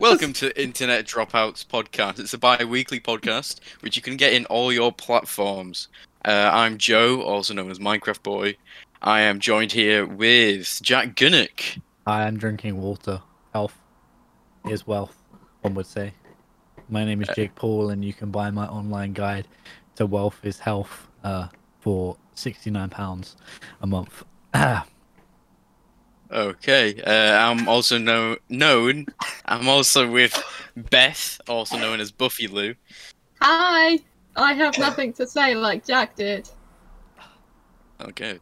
Welcome to Internet Dropouts Podcast. It's a bi-weekly podcast which you can get in all your platforms. Uh, I'm Joe, also known as Minecraft Boy. I am joined here with Jack Gunnick. I am drinking water. Health is wealth, one would say. My name is Jake Paul, and you can buy my online guide to Wealth is Health uh, for £69 a month. Okay, uh, I'm also know- known. I'm also with Beth, also known as Buffy Lou. Hi! I have nothing to say like Jack did. Okay.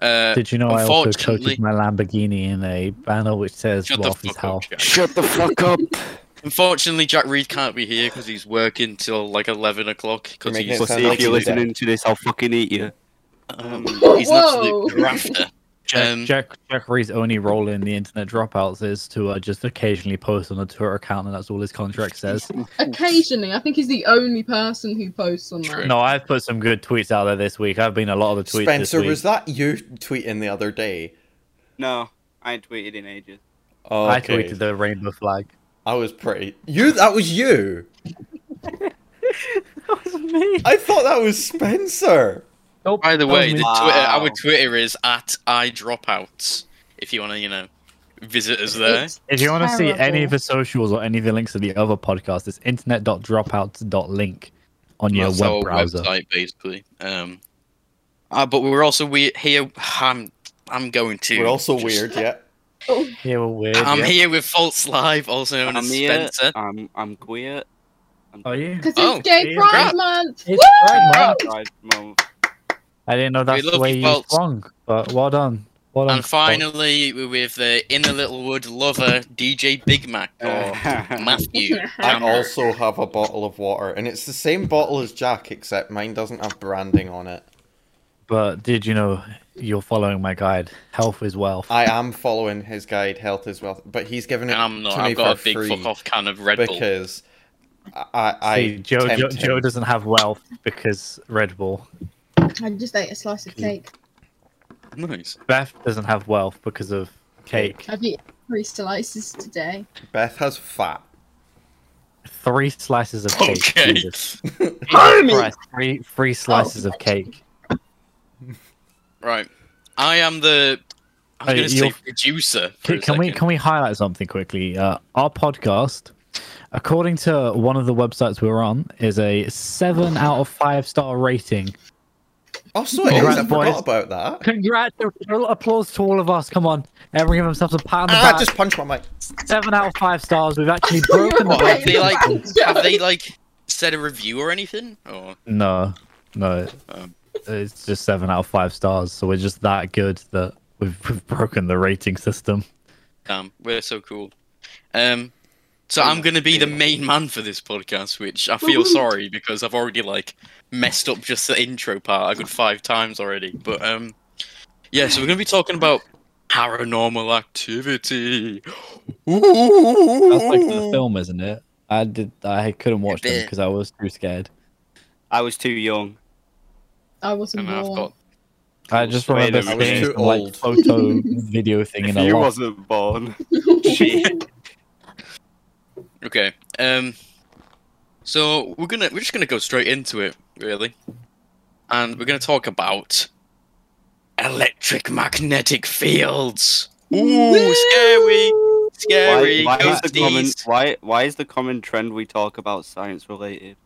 Uh, Did you know I also unfortunately- coated my Lamborghini in a banner which says Shut the fuck up, Jack. Shut the fuck up. Unfortunately, Jack Reed can't be here because he's working till like 11 o'clock. Because he's, it Pussy, like if you're he's dead. listening to this, I'll fucking eat you. um, he's an Whoa. absolute grafter. Jack, Um, Jack, Jack only role in the internet dropouts is to uh, just occasionally post on a Twitter account, and that's all his contract says. Occasionally, I think he's the only person who posts on that. no, I've put some good tweets out there this week. I've been a lot of the tweets Spencer, this week. was that you tweeting the other day? No, I tweeted in ages. Oh, I tweeted the rainbow flag. I was pretty. You? That was you. That was me. I thought that was Spencer. Nope, By the way, me. the Twitter, our Twitter is at iDropouts. If you want to, you know, visit us there. It's If you want to see any of the socials or any of the links to the other podcast, it's internet.dropouts.link on your That's web our browser. website, basically. Um, uh, but we're also we here. I'm I'm going to. We're also just- weird, yeah. Yeah, we're weird. I'm yeah. here with False Live, also known I'm as here. Spencer. I'm I'm queer. I'm Are you? Because Oh, it's Gay Pride. Month! It's Pride Month. Pride Month. I didn't know that's love the way you, you False. swung, but well done. Well done. And finally, we're with the Inner Littlewood lover, DJ Big Mac, or Matthew. I also have a bottle of water, and it's the same bottle as Jack, except mine doesn't have branding on it. But did you know you're following my guide? Health is wealth. I am following his guide, Health as Well, but he's given it And I'm not. to me I've got for a big free fuck off can of Red Bull. because I, I See, Joe, Joe, Joe doesn't have wealth because Red Bull. I just ate a slice of cake. Nice. Beth doesn't have wealth because of cake. I've eaten three slices today. Beth has fat. Three slices of cake. Okay. Jesus Army! Christ, Three, three slices of cake. Right. I am the. I'm Hey, going to say producer. For Can, a can we can we highlight something quickly? Uh, our podcast, according to one of the websites we're on, is a seven out of five star rating. Oh, so it is. Congrats, I forgot boys. about that. Congrats! Applause to all of us. Come on, everyone, give themselves a pat on the Ah, back. I just punched my mic. Seven out of five stars. We've actually broken the What, have they like? have they like said a review or anything? Or No, no, Um. it's just seven out of five stars. So we're just that good that we've, we've broken the rating system. damn, we're so cool. Um. So I'm going to be the main man for this podcast, which I feel sorry because I've already like messed up just the intro part a good five times already. But um, yeah. So we're going to be talking about paranormal activity. That's like the film, isn't it? I did. I couldn't watch them bit. because I was too scared. I was too young. I wasn't And born. got I just remember minute. seeing I was some, too like old. photo video thing If in a you lot. wasn't born. Shit. Okay. Um. So we're gonna we're just gonna go straight into it, really, and we're gonna talk about electric magnetic fields. Ooh, scary, scary. Why, why, is the common, why, why is the common trend we talk about science related?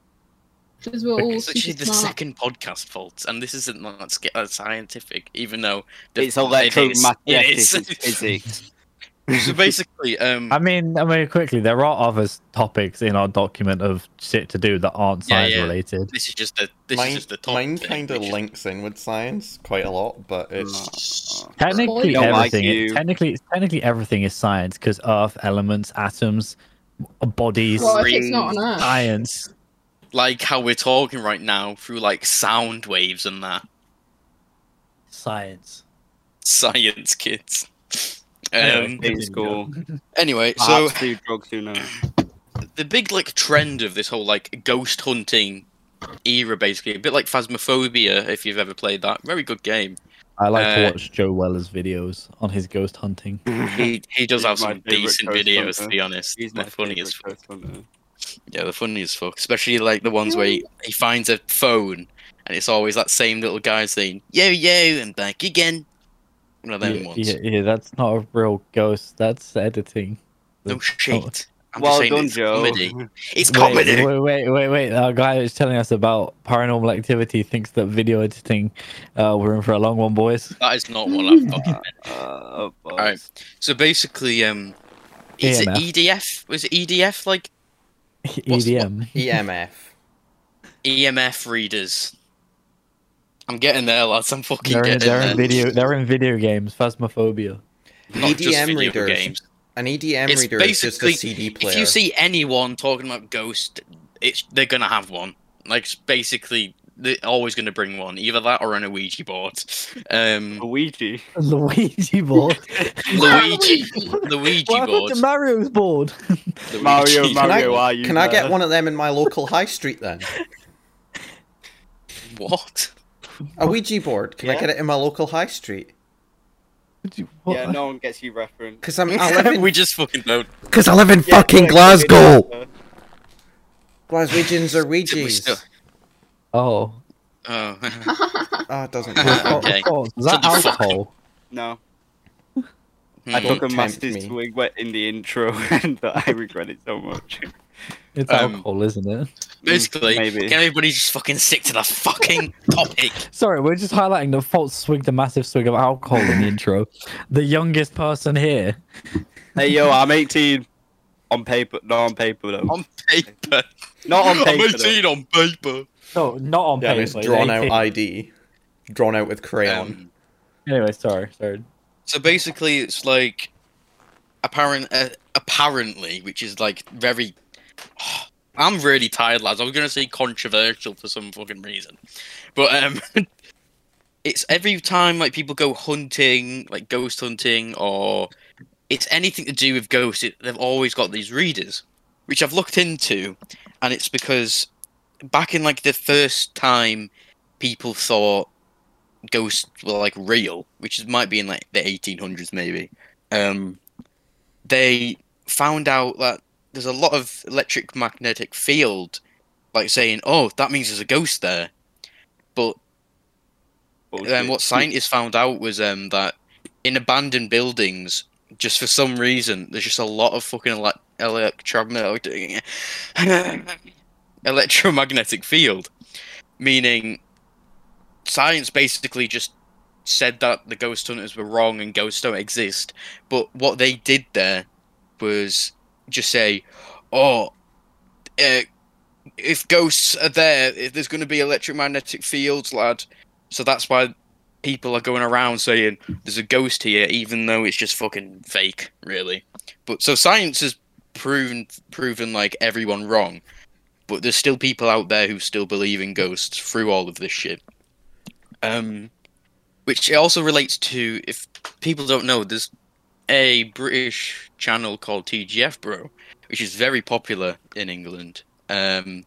Because we're all It's actually super the smart. second podcast fault, and this isn't that sca- uh, scientific, even though the- It's it is. electromagnetic It is. physics. so basically, um, I mean, I mean, quickly, there are other topics in our document of shit to do that aren't Yeah, science yeah. related. this is just the this mine is just the top. mine kind of which- links in with science quite a lot, but it's Technically, Don't like everything. you. technically, technically, everything is science because Earth, elements, atoms, bodies, What if it's not on Earth? science. like how we're talking right now through like sound waves and that. Science. Science, kids. Anyway, Um, In school. anyway, so do drugs, who knows? the big like trend of this whole like ghost hunting era, basically a bit like Phasmophobia, if you've ever played that. Very good game. I like to Uh, watch Joe Weller's videos on his ghost hunting. He he does He's have some decent ghost videos, to be honest. He's They're my funny as fuck. Yeah, they're funny as fuck. Especially like the ones where he, he finds a phone and it's always that same little guy saying, Yo yo, I'm back again. One of them yeah, ones. yeah, yeah, that's not a real ghost. That's editing. No shit. I'm well just done, it's Joe. comedy. It's Wait, comedy. Wait, wait, wait, wait. Our guy who's telling us about paranormal activity thinks that video editing, uh, we're in for a long one, boys. That is not what I'm talking about. Uh. Alright. So basically, um, is EMF. it EDF? Was it EDF like What's- EDM. EMF. EMF readers? I'm getting there, lads. I'm fucking They're in, getting they're there. in video. They're in video games. Phasmophobia. Not EDM video readers. games. An EDM It's reader is just a basically- CD player. If you see anyone talking about ghost, it's they're gonna have one. Like it's basically, they're always gonna bring one. Either that or an Ouija board. Um, Luigi. Luigi board. Luigi, Luigi What happened board. to Mario's board? Mario, Luigi. Can I- Mario, are you Can I get one of them in my local high street then? What? A Ouija board. Can I get it in my local high street? What? Yeah, no one gets you reference. Because I'm I live in we just fucking don't. because I live in Yeah, fucking Glasgow. Glaswegians are We Ouijas. Oh. Oh. Oh, it doesn't Okay. Oh. Is that Shut the fuck up. alcohol? No, Hmm. I took a tempt massive me. swig wet in the intro, and I regret it so much. It's Um, alcohol, isn't it? Basically, Maybe. can everybody just fucking stick to the fucking topic? Sorry, we're just highlighting the false swigged the massive swig of alcohol in the intro. The youngest person here. Hey, yo, I'm 18 on paper. Not on paper though. On paper. Not on paper. I'm paper. 18 on paper. No, not on Yeah, paper. it's he's drawn out ID, drawn out with crayon. Um, Anyway, sorry, sorry. So basically, it's like apparent, uh, apparently, which is like very. I'm really tired, lads. I was gonna say controversial for some fucking reason, but um, it's every time like people go hunting, like ghost hunting, or it's anything to do with ghosts. It, they've always got these readers, which I've looked into, and it's because back in like the first time people thought ghosts were like real, which is, might be in like the 1800s maybe. Um, they found out that there's a lot of electric magnetic field, like saying, "Oh, that means there's a ghost there." But Bullshit. um, what scientists found out was um, that in abandoned buildings, just for some reason, there's just a lot of fucking ele- electromagnetic electromagnetic field, meaning science basically just said that the ghost hunters were wrong and ghosts don't exist. But what they did there was just say, "Oh, uh, if ghosts are there, if there's going to be electromagnetic fields, lad." So that's why people are going around saying there's a ghost here, even though it's just fucking fake, really. But so science has proven proven like everyone wrong, but there's still people out there who still believe in ghosts through all of this shit. Um, which also relates to if people don't know, there's a British channel called TGF Bro, which is very popular in England. Um,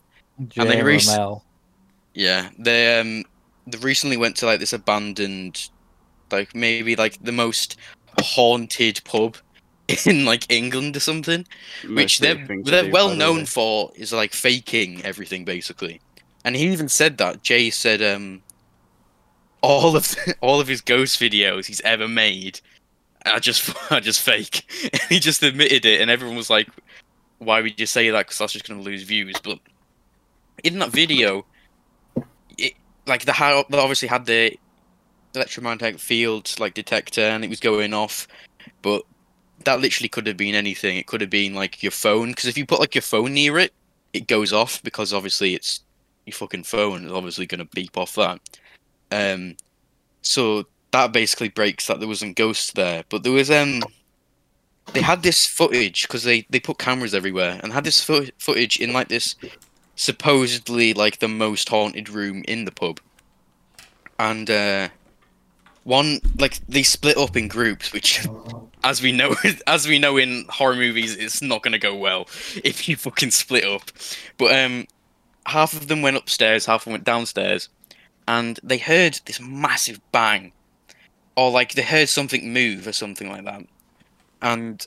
And they rec- yeah, they um they recently went to like this abandoned, like maybe like the most haunted pub in like England or something, which they're they're do, well known way. for is like faking everything basically. And he even said that Jay said um all of all of his ghost videos he's ever made are just I just fake. he just admitted it, and everyone was like, "Why would you say that? Because that's just gonna lose views." But in that video, it like the how they obviously had the electromagnetic field like detector, and it was going off, but that literally could have been anything. It could have been like your phone, because if you put like your phone near it, it goes off because obviously it's your fucking phone is obviously gonna beep off that. Um, so that basically breaks that there wasn't ghosts there, but there was um. They had this footage because they they put cameras everywhere and had this fo- footage in like this supposedly like the most haunted room in the pub, and uh, one like they split up in groups, which, as we know, as we know in horror movies, it's not gonna go well if you fucking split up. But um, half of them went upstairs, half of them went downstairs, and they heard this massive bang, or like they heard something move or something like that, and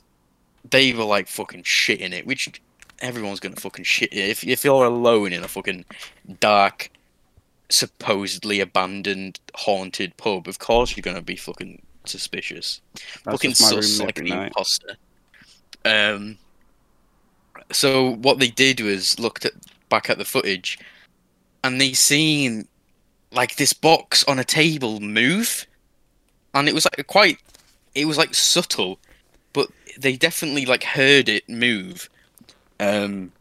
they were like fucking shitting it, which everyone's gonna fucking shit it. If if you're alone in a fucking dark, supposedly abandoned, haunted pub, of course you're gonna be fucking suspicious. That's fucking sus like an night. imposter. Um. So what they did was looked at back at the footage, and they seen like this box on a table move, and it was like quite, it was like subtle, but they definitely like heard it move, um,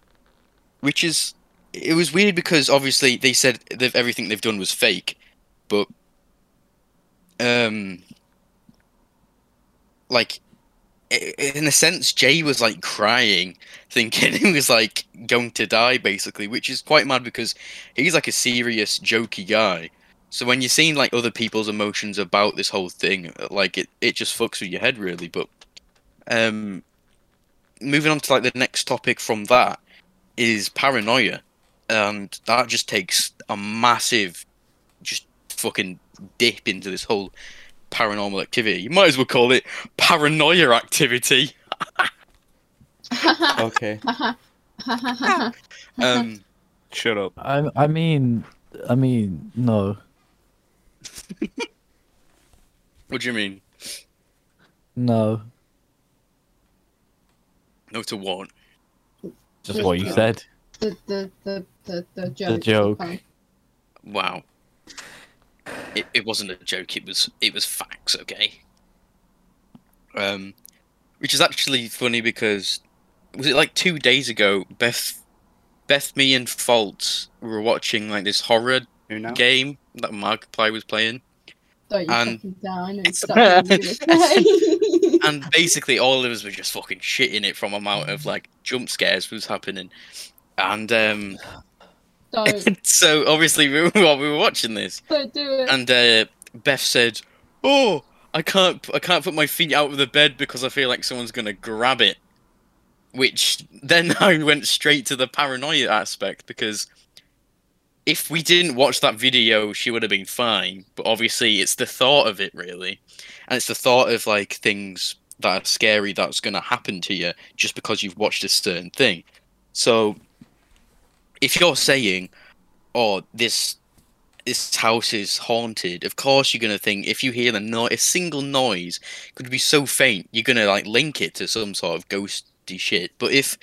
which is it was weird because obviously they said that everything they've done was fake, but um, like in a sense, Jay was like crying, thinking he was like going to die, basically, which is quite mad because he's like a serious, jokey guy. So when you're seeing like other people's emotions about this whole thing, like it, it just fucks with your head, really. But um, moving on to like the next topic from that is paranoia, and that just takes a massive, just fucking dip into this whole paranormal activity. You might as well call it paranoia activity. Okay. Um, Shut up. I I mean I mean no. what do you mean? No. No to what? Just what you said. the, the, the, the, the joke. joke. Wow. It, it wasn't a joke. It was it was facts. Okay. Um, which is actually funny because was it like two days ago? Beth, Beth, me and Fault were watching like this horror game that Markiplier was playing, Don't you And- fucking die. I know it's stuff I'm gonna say. and basically all of us were just fucking shitting it from amount of like jump scares was happening, and um, Don't, so obviously we were, while we were watching this, don't do it. and uh, Beth said, "Oh, I can't, I can't put my feet out of the bed because I feel like someone's gonna grab it." Which then I went straight to the paranoia aspect because if we didn't watch that video, she would have been fine. But obviously, it's the thought of it really, and it's the thought of like things that are scary that's gonna happen to you just because you've watched a certain thing. So, if you're saying, "Oh, this this house is haunted, of course you're gonna think if you hear the no- a single noise could be so faint, you're gonna like link it to some sort of ghosty shit. But if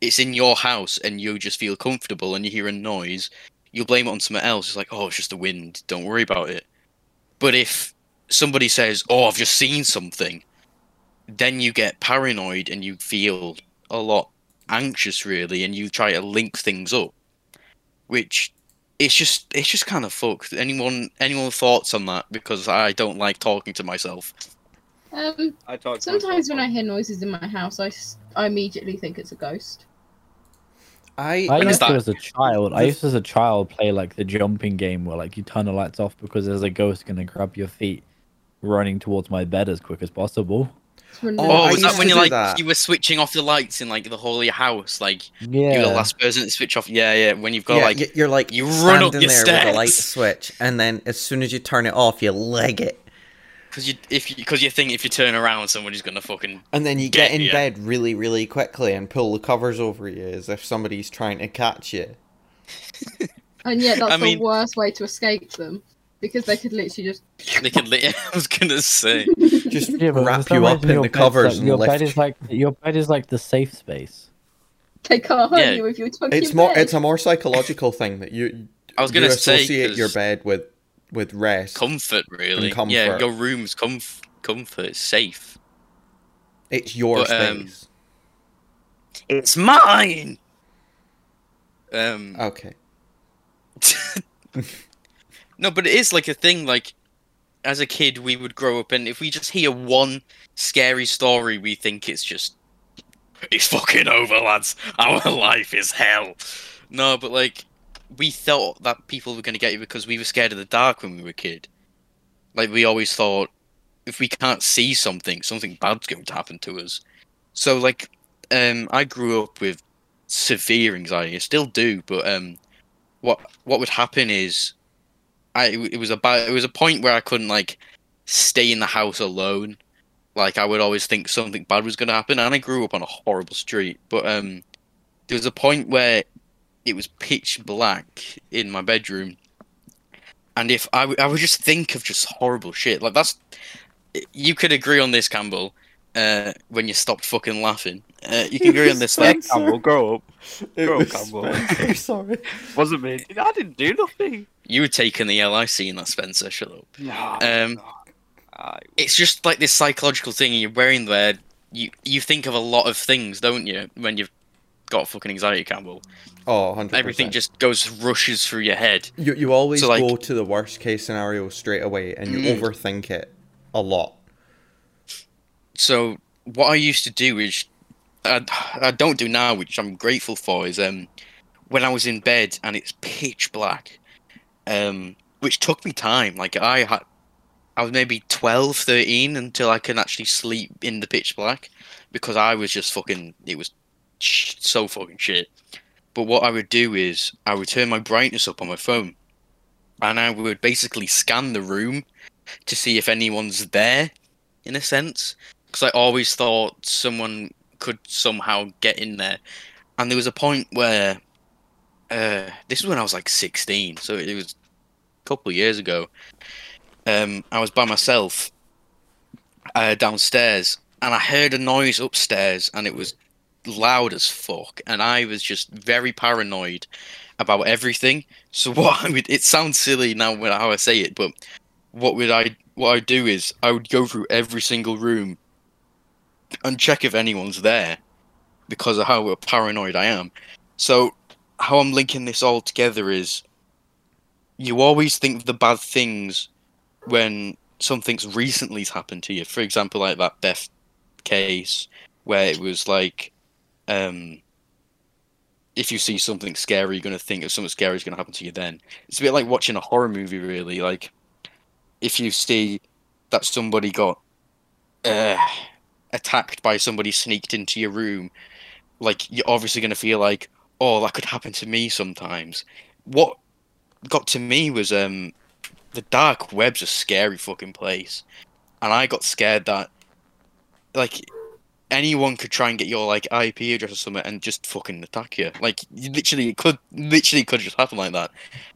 it's in your house and you just feel comfortable and you hear a noise, you'll blame it on something else. It's like, oh, it's just the wind. Don't worry about it. But if somebody says, oh, I've just seen something, then you get paranoid and you feel a lot anxious, really, and you try to link things up, which it's just it's just kind of fucked. Anyone anyone thoughts on that? Because I don't like talking to myself. Um, I talk to sometimes when I hear noises in my house, I, I immediately think it's a ghost. I, I When is used to as a child. I used to as a child play like the jumping game where like you turn the lights off because there's a ghost gonna grab your feet, running towards my bed as quick as possible. Oh, Oh, was that when you do like that. you were switching off the lights in like the whole of your house? Like Yeah. you're the last person to switch off. Yeah, yeah. When you've got yeah, like you're like you run up your there with a light switch, and then as soon as you turn it off, you leg it, because you if you because you think if you turn around somebody's gonna fucking and then you get Get in ya. bed really, really quickly and pull the covers over you as if somebody's trying to catch you. and yet that's I mean- the worst way to escape them because they could literally just. they could. Li- I was gonna say. Just Yeah, wrap you up in your the covers like, and your lift. bed is like your bed is like the safe space. They can't hurt Yeah. you if you tuck It's your more. bed. It's a more psychological thing that you. I was gonna say, associate your 'cause- bed with with rest. comfort really. comfort. Yeah, your room's comf- comfort, it's safe. It's your But, um, space. It's mine. Um. Okay. no, but it is like a thing. Like, as a kid, we would grow up, and if we just hear one scary story, we think it's just it's fucking over, lads. Our life is hell. No, but like, we thought that people were gonna get you because we were scared of the dark when we were a kid. Like, we always thought if we can't see something, something bad's going to happen to us. So, like, um, I grew up with severe anxiety. I still do, but um, what what would happen is, I it was about it was a point where I couldn't like stay in the house alone. Like I would always think something bad was going to happen, and I grew up on a horrible street. But um, there was a point where it was pitch black in my bedroom, and if I, w- I would just think of just horrible shit. Like that's you could agree on this, Campbell. Uh, when you stopped fucking laughing, uh, you can agree on this. Yeah, That Campbell, grow up. It Bro, was Campbell. Spencer, sorry. Wasn't me. I didn't do nothing. you were taking the LIC in that Spencer. Shut up. No. Um, I, it's just like this psychological thing you're wearing there. You you think of a lot of things, don't you, when you've got fucking anxiety, Campbell? Oh, 100%. Everything just goes rushes through your head. You, you always So, like- go to the worst case scenario straight away and you Mm. overthink it a lot. So what I used to do is, I, I don't do now, which I'm grateful for, is um when I was in bed and it's pitch black, um which took me time. Like I had, I was maybe 12, 13 until I can actually sleep in the pitch black because I was just fucking. It was so fucking shit. But what I would do is I would turn my brightness up on my phone, and I would basically scan the room to see if anyone's there, in a sense because I always thought someone could somehow get in there. And there was a point where uh, this is when I was like 16, so it was a couple of years ago. Um, I was by myself uh, downstairs, and I heard a noise upstairs, and it was loud as fuck. And I was just very paranoid about everything. So what I would, it sounds silly now when how I say it, but what would I what I'd do is I would go through every single room and check if anyone's there because of how paranoid I am. So how I'm linking this all together is you always think of the bad things when something's recently's happened to you. For example, like that Beth case where it was like um if you see something scary, you're gonna think of something scary is gonna happen to you then. It's a bit like watching a horror movie really, like if you see that somebody got uh, attacked by somebody sneaked into your room, like you're obviously going to feel like, oh, that could happen to me sometimes. What got to me was um, the dark web's a scary fucking place, and I got scared that like anyone could try and get your like IP address or something and just fucking attack you. Like you literally, it could literally could just happen like that.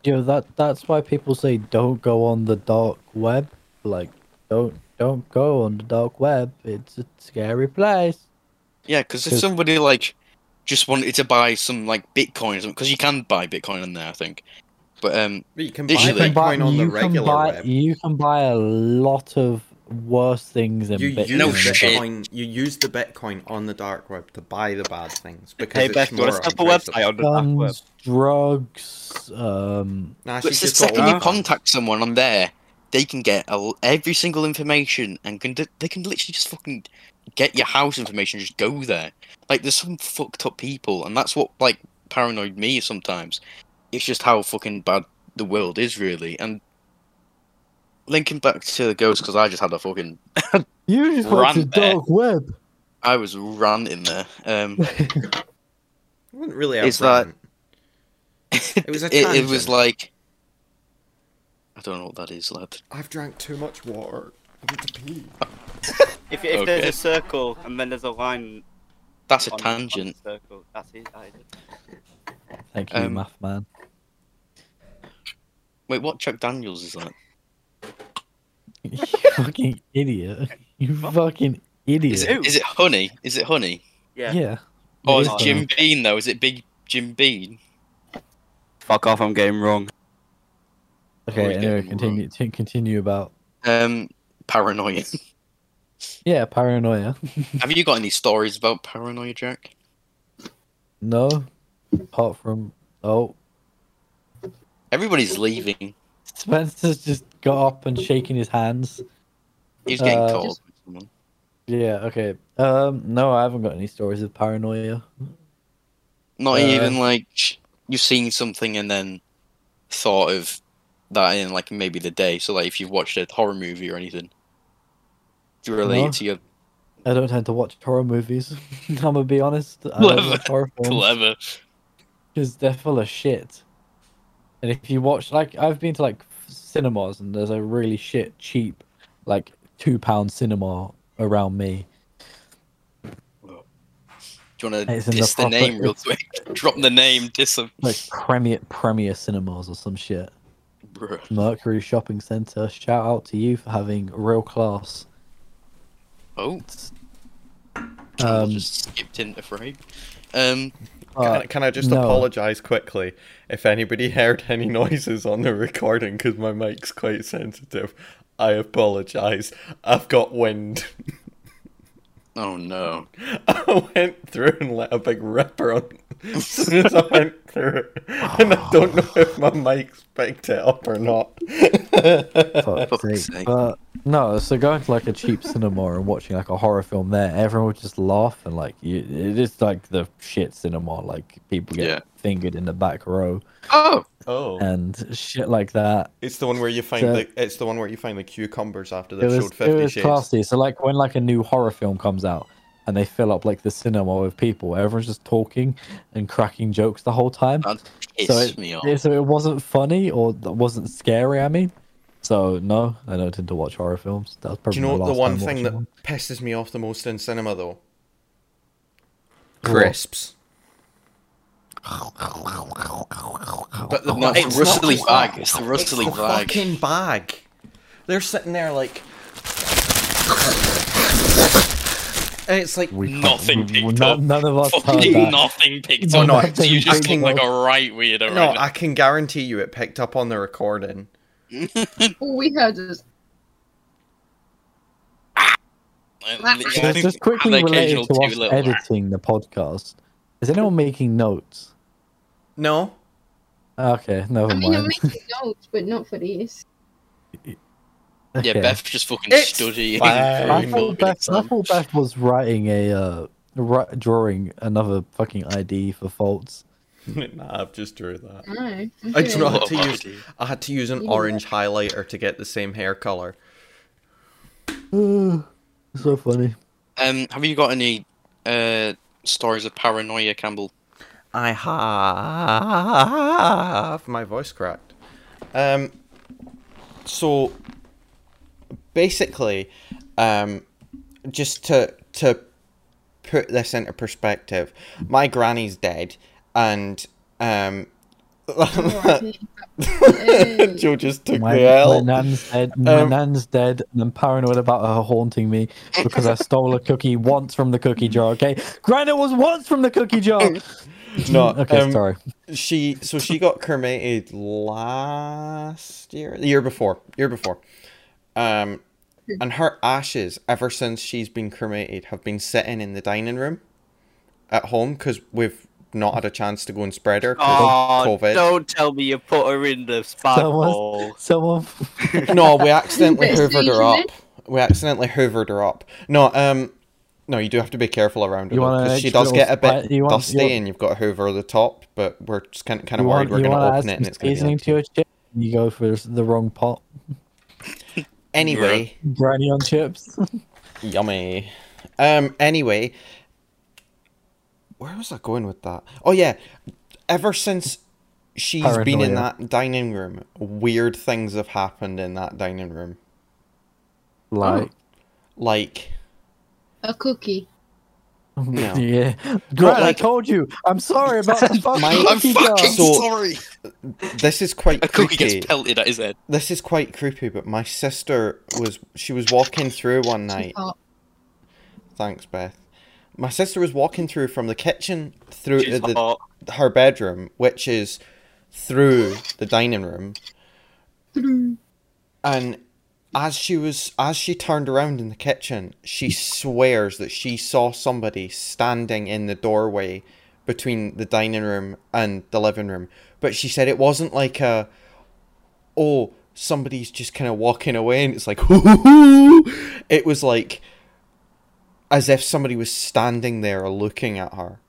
Yeah, that that's why people say don't go on the dark web. Like don't don't go on the dark web. It's a scary place. Yeah, because if somebody like just wanted to buy some like Bitcoin or something, because you can buy Bitcoin on there, I think. But um, But you can buy Literally. You can buy, Bitcoin on the regular buy web. you can buy a lot of worse things than You Bitcoin. use No shit. Bitcoin. You use the Bitcoin on the dark web to buy the bad things because Hey, it's Beth, you more want to set a website on the dark web? Drugs, um, Nah, but she's the second you contact someone on there, they can get a, every single information and can they can literally just fucking get your house information. Just go there. Like there's some fucked up people, and that's what like paranoid me sometimes. It's just how fucking bad the world is, really. And linking back to the ghost, because I just had a fucking you just went to went to Run there. dark web. I was ranting there. Um, I wasn't really Is outrun. that- It was a it, it was like I don't know what that is, lad. I've drank too much water. I need to pee. If, if Okay. there's a circle and then there's a line That's a on, on tangent. circle, that's it. That is it. Thank you, Um, math man. Wait, what Chuck Daniels is that? You fucking idiot. You fucking idiot. Is it, is it Honey? Is it Honey? Yeah. Yeah. Or It is is it Jim funny. Beam though? Is it Big Jim Beam? Fuck off, I'm getting wrong. Okay, Always anyway, continue to continue about Um, paranoia. yeah, paranoia. Have you got any stories about paranoia, Jack? no. Apart from oh Everybody's leaving. Spencer's just got up and shaking his hands. He's getting Uh, by. Yeah, okay. Um no, I haven't got any stories of paranoia. Not uh, even like you've seen something and then thought of that in like maybe the day. So like if you've watched a horror movie or anything, do you relate No. to your I don't tend to watch horror movies. I'm gonna be honest. I don't watch horror films clever? because they're full of shit. And if you watch, like, I've been to like cinemas and there's a really shit, cheap like two pound cinema around me. Do you want to in the the, name real quick? Drop the name, diss them. Like Premier Premier Cinemas or some shit. Bruh. Mercury Shopping Centre. Shout out to you for having real class. Oh, Um, just skipped frame. Um, Can, I- can I just no. apologize quickly if anybody heard any noises on the recording because my mic's quite sensitive? I apologize. I've got wind. oh no. I went through and let a big ripper on as soon as I went through, and I don't know if my mic's picked it up or not. fuck's fuck's sake. sake. But no, so going to like a cheap cinema and watching like a horror film there, everyone would just laugh and like you, it is like the shit cinema. Like people get Yeah. fingered in the back row Oh, oh, and shit like that. it's the one where you find So- the it's the one where you find the cucumbers after It they've was, showed it Fifty was Shades. classy. So like when like a new horror film comes out and they fill up like the cinema with people, everyone's just talking and cracking jokes the whole time. So it, me off. so it wasn't funny or wasn't scary. I mean, so no, I don't tend to watch horror films. That was Do you know my what the one thing that one. pisses me off the most in cinema though? Crisps. But the, No, it's it's rustly not bag. It's the rustly It's the bag. fucking bag. They're sitting there like. And it's like, We Nothing picked none, up. None of us heard Fucking that. nothing picked No, up. no, so you I just can- look like a right weirdo no, right. I can guarantee you it picked up on the recording. All we heard is And Just- Just, quickly related to us editing the podcast. Is anyone making notes? No? Okay, never I mean, I'm making notes, but not for these. Yeah, Okay. Beth just fucking It's studying. fine. for thought, Beth, I thought Beth was writing a uh, ri- drawing another fucking ID for faults. nah, I've just drew that. No. I okay. just know I had to use I had to use an You orange highlighter to get the same hair color. so funny. Um, have you got any uh stories of paranoia, Campbell? I have my voice cracked. Um, so basically, um, just to to put this into perspective, my granny's dead, and um. Joe just took My, the my nan's dead. My Um, nan's dead, and I'm paranoid about her haunting me because I stole a cookie once from the cookie jar. Okay, it was once from the cookie jar. No, okay, um, sorry. she so she got cremated last year the year before year before um and her ashes ever since she's been cremated have been sitting in the dining room at home because we've not had a chance to go and spread her 'cause Oh, of covid don't tell me you put her in the spag Someone's- bowl. Someone, no we accidentally hoovered her up we accidentally hoovered her up no um no you do have to be careful around her You though, want an 'cause she does get a bit spi- you want- dusty you want- and you've got to hoover the top but we're just kind of, kind of worried want, we're going to want to add open it and it's going to be seasoning empty. to your chip? You go for the wrong pot. anyway Granny on chips. Yummy. Um. Anyway, where was I going with that? Oh yeah, ever since she's been in that dining room, weird things have happened in that dining room. like, Like, A cookie. No. yeah. Grant, I told you. I'm sorry about the fucking My- I'm fucking So- sorry. this is quite A cookie creepy. gets pelted at his head. This is quite creepy. But my sister was she was walking through one night. Thanks, Beth. My sister was walking through from the kitchen through She's the, her bedroom, which is through the dining room. And as she was as she turned around in the kitchen, she swears that she saw somebody standing in the doorway between the dining room and the living room. But she said it wasn't like a oh, somebody's just kind of walking away and it's like it was like as if somebody was standing there looking at her.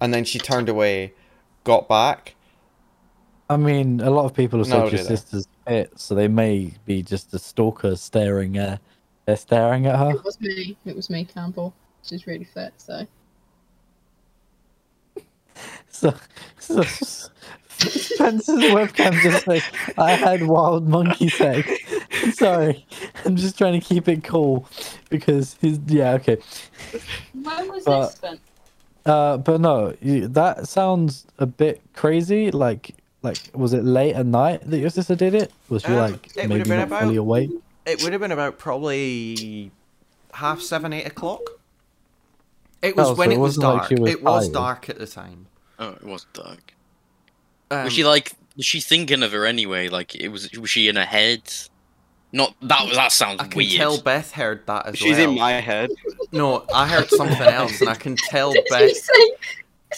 And then she turned away, got back. I mean, a lot of people have No, said your sister's fit, so they may be just a stalker staring at. They're staring at her. It was me. It was me, Campbell. She's really fit, so. So, so Spencer's webcam just like I had wild monkey sex. Sorry. I'm just trying to keep it cool because his yeah okay. When was But- this then? Uh, but no, that sounds a bit crazy. Like like was it late at night that your sister did it? Was she Um, like it maybe been not about- fully awake? It would have been about probably half seven, eight o'clock. It was Oh, when so it it was wasn't like dark. was it was tired. dark at the time. Oh, it was dark. Um, was she like? Was she thinking of her anyway? Like, it was. Was she in her head? Not that. That sounds I can weird. tell Beth heard that as She's well. She's in my head. No, I heard something else, and I can tell Did you Beth. say?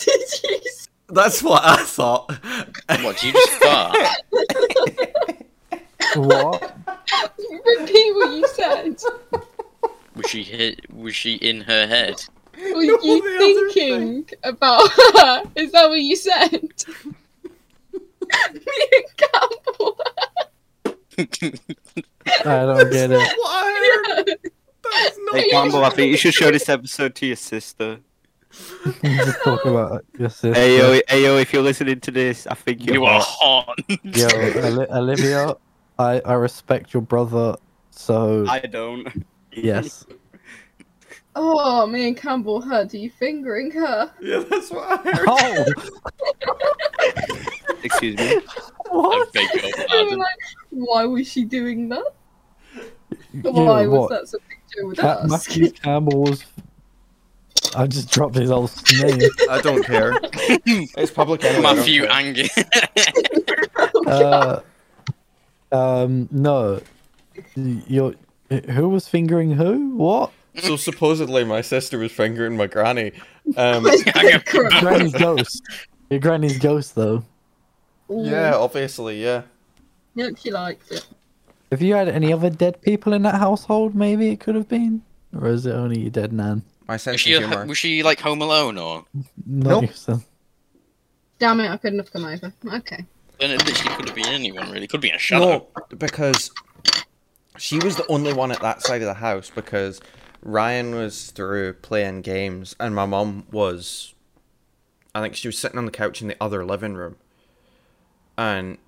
Did you say? That's what I thought. What? You just fart? What? Repeat what you said. Was she hit? Was she in her head? Were No, you the other thinking about her? Is that what you said? Me and Campbell. I don't get it. What I heard. That's not Hey, Campbell, I think you should show this episode to your sister. Just talk about your sister. Hey yo, hey yo, if you're listening to this, I think you're You are hot. hot. Yo, Olivia, I I respect your brother. So I don't. yes, Oh, me and Campbell heard you fingering her. Yeah, that's oh. what I heard. oh, Excuse me. I what? beg your We were like, why was she doing that? Yeah, Why was that something to do with Ca- us? Matthew Campbell was. I just dropped his old name. I don't care. It's public anyway. I don't Matthew care. Angus. Uh, um, no. Your who was fingering who? What? So supposedly my sister was fingering my granny. Um, Granny's ghost. Your granny's ghost, though. yeah, obviously, yeah. Yep, she likes it. Have you had any other dead people in that household? Maybe it could have been, or is it only your dead nan? My was sense she? of A, humor. was she like Home Alone or? Not Nope. your. Damn it, I couldn't have come over. Okay. Then it literally could have been anyone. Really, could be a shadow. No, because she was the only one at that side of the house because Ryan was through playing games and my mum was I think she was sitting on the couch in the other living room. And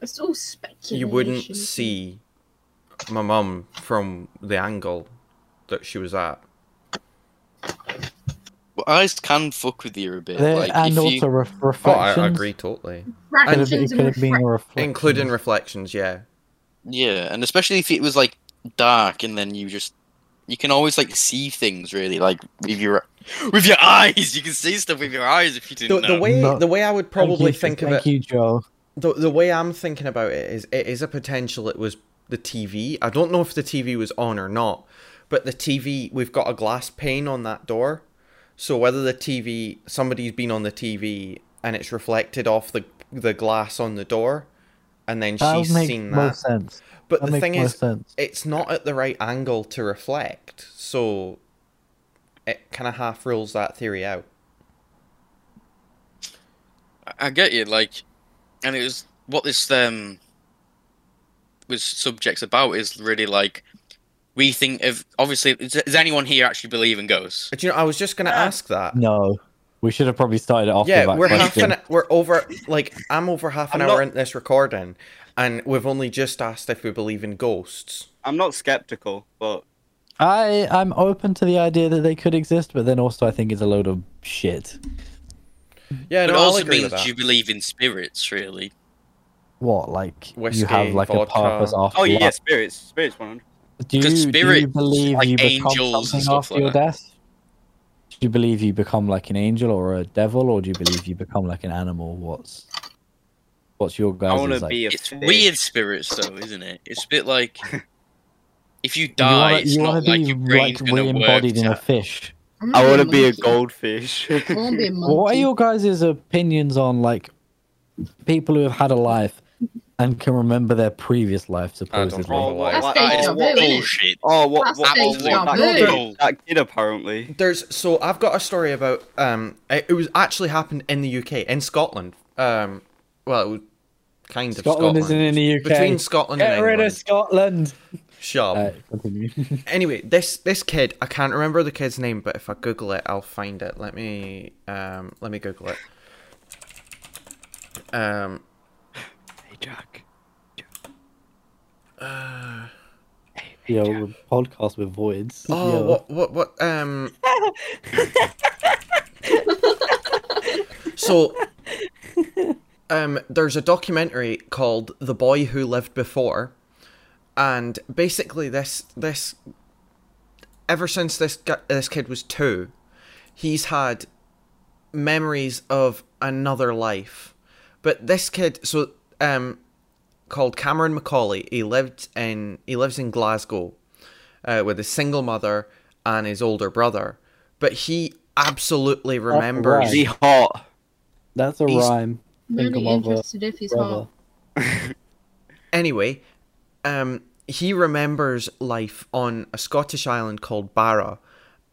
It's all speculation. you wouldn't see my mum from the angle that she was at. Well, eyes can fuck with you a bit. There- like, and if also you, ref- Oh, I, reflections. I agree totally. Could have, Fractions it could have been a refrac- Including reflections, yeah. yeah, and especially if it was like dark, and then you just you can always like see things really, like with your with your eyes. You can see stuff with your eyes if you The, didn't the know. way No. the way I would probably you, think of thank it you, Joe. the the way I'm thinking about it is it is a potential it was the TV. I don't know if the TV was on or not, but the TV we've got a glass pane on that door. So whether the TV somebody's been on the TV and it's reflected off the the glass on the door and then That she's makes seen that. most sense. But That the thing is sense. it's not at the right angle to reflect. So it kind of half rules that theory out. I get you, like, and it was what this um was subjects about is really like we think of obviously. Does, does anyone here actually believe in ghosts? But you know, I was just going to uh, ask that. No, we should have probably started it off. Yeah, that we're half an we're over like I'm over half an I'm hour not- into this recording, and we've only just asked if we believe in ghosts. I'm not skeptical, but I I'm open to the idea that they could exist, but then also I think it's a load of shit. Yeah, But no, it also agree means with that. you believe in spirits, really. What like you have like vodka. a purpose after oh yeah, life? spirits, spirits, one. Do you, Because do you believe like you become angels and something after like your that. death? Do you believe you become like an angel or a devil, or do you believe you become like an animal? What's what's your guys' I want to like, be a It's fish. weird spirits, though, isn't it? It's a bit like if you you die, wanna, it's you not wanna like be your brain's like gonna re-embodied in a fish. I'm I not want to be a goldfish. I want to be a. What are your guys' opinions on like people who have had a life and can remember their previous life supposedly? remember life. That's what- deja oh, vu, what- innit? Bullshit. Oh, what? That's What? what, what that, No. that kid apparently. There's so I've got a story about um it, it was actually happened in the UK in Scotland. Um, well, it was kind of Scotland Scotland, isn't in the UK. between Scotland Get and rid of Scotland. Shut up. Uh. Anyway, this this kid, I can't remember the kid's name, but if I Google it, I'll find it. Let me um let me Google it. Um, Hey Jack. Uh, Yo, podcast with voids. oh, Yo. what, what, what? Um. so, um, there's a documentary called "The Boy Who Lived Before," and basically, this this ever since this this kid was two, he's had memories of another life. But this kid, so um, called Cameron Macaulay, he lived in he lives in Glasgow, uh, with his single mother and his older brother. But he absolutely remembers. right. Is he hot? That's a He's- rhyme. I'm Think only of other interested if he's brother. hot. Anyway, um, he remembers life on a Scottish island called Barra,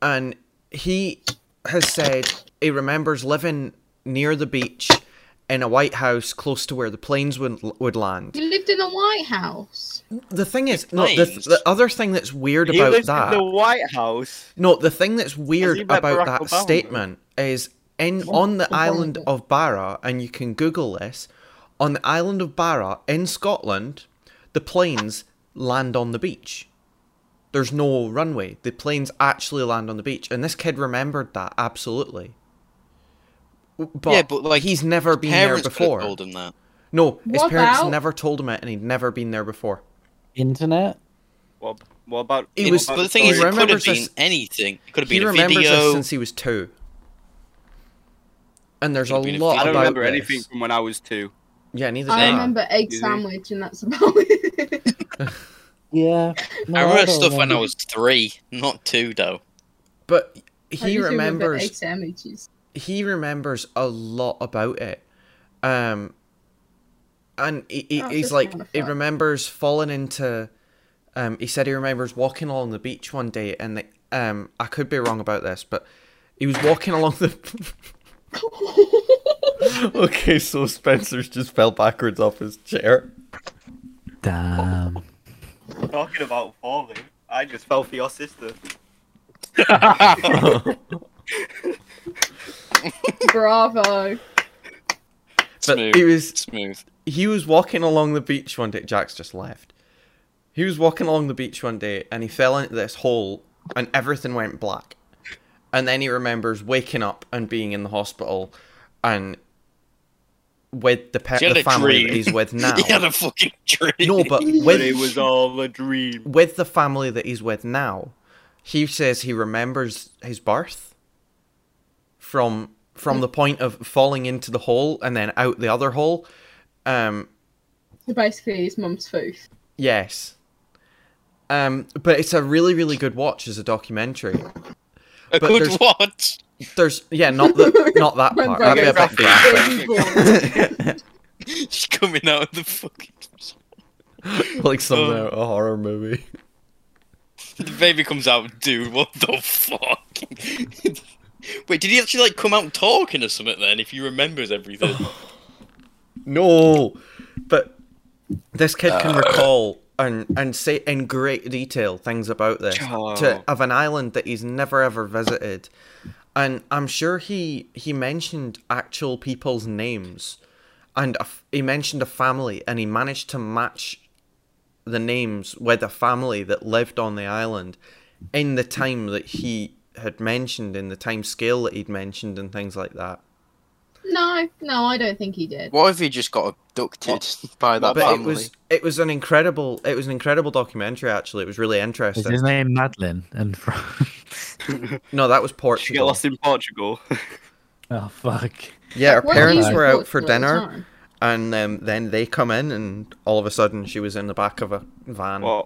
and he has said he remembers living near the beach in a white house close to where the planes would would land. You lived in a White House. The thing is, no, the, the other thing that's weird He about lives that. in the White House. No, the thing that's weird about Barack that Obama? statement is in on the the island of Barra, and you can Google this. On the island of Barra in Scotland, the planes land on the beach. There's no runway. The planes actually land on the beach, and this kid remembered that absolutely. But, Yeah, but, like, he's never been there Parents could before. told him that. No, his What parents about- never told him it, and he'd never been there before. Internet? What, what about? He was- about But the thing is, he it could have remembers been this- anything. It could have He been a remembers video. this since he was two. And there's a Could've been a lot video. I don't about remember this. anything from when I was two. Yeah, neither I do remember egg Is he? sandwich, and that's about it. Yeah. No, I remember don't stuff when I was three, not two though. But I he remember remembers egg sandwiches. He remembers a lot about it. Um and he, he- Oh, he's like he remembers falling into um he said he remembers walking along the beach one day and the, um I could be wrong about this, but he was walking along the Okay, so Spencer's just fell backwards off his chair. Damn. Talking about falling, I just fell for your sister. Bravo. But Smooth. he was Smooth. he was walking along the beach one day. Jack's just left. He was walking along the beach one day and he fell into this hole and everything went black. And then he remembers waking up and being in the hospital and with the pet the family that he's with now. He had a fucking dream. no, but But with it was all a dream. with the family that he's with now, he says he remembers his birth from from the point of falling into the hole and then out the other hole. Um So basically, his mum's food. Yes. Um, but it's a really, really good watch as a documentary. a but good there's- watch. There's yeah, not the not that part. That'd be a bit Brandon- graphic. Baby boy. She's coming out of the fucking. like something Oh. a horror movie. The baby comes out, dude. What the fuck? Wait, did he actually like come out and talking or something? Then, if he remembers everything. No, but this kid can Uh. recall and and say in great detail things about this Oh. to of an island that he's never ever visited, and I'm sure he he mentioned actual people's names, and a f he mentioned a family, and he managed to match the names with a family that lived on the island in the time that he had mentioned, in the time scale that he'd mentioned, and things like that. No, no, I don't think he did. what if he just got abducted by that but family? it was it was an incredible it was an incredible documentary actually it was really Is interesting his name Madeleine? And from... no that was Portugal. She get lost in Portugal. oh fuck. yeah her Weren't parents were out for Portugal at the dinner and um, then they come in and all of a sudden she was in the back of a van well,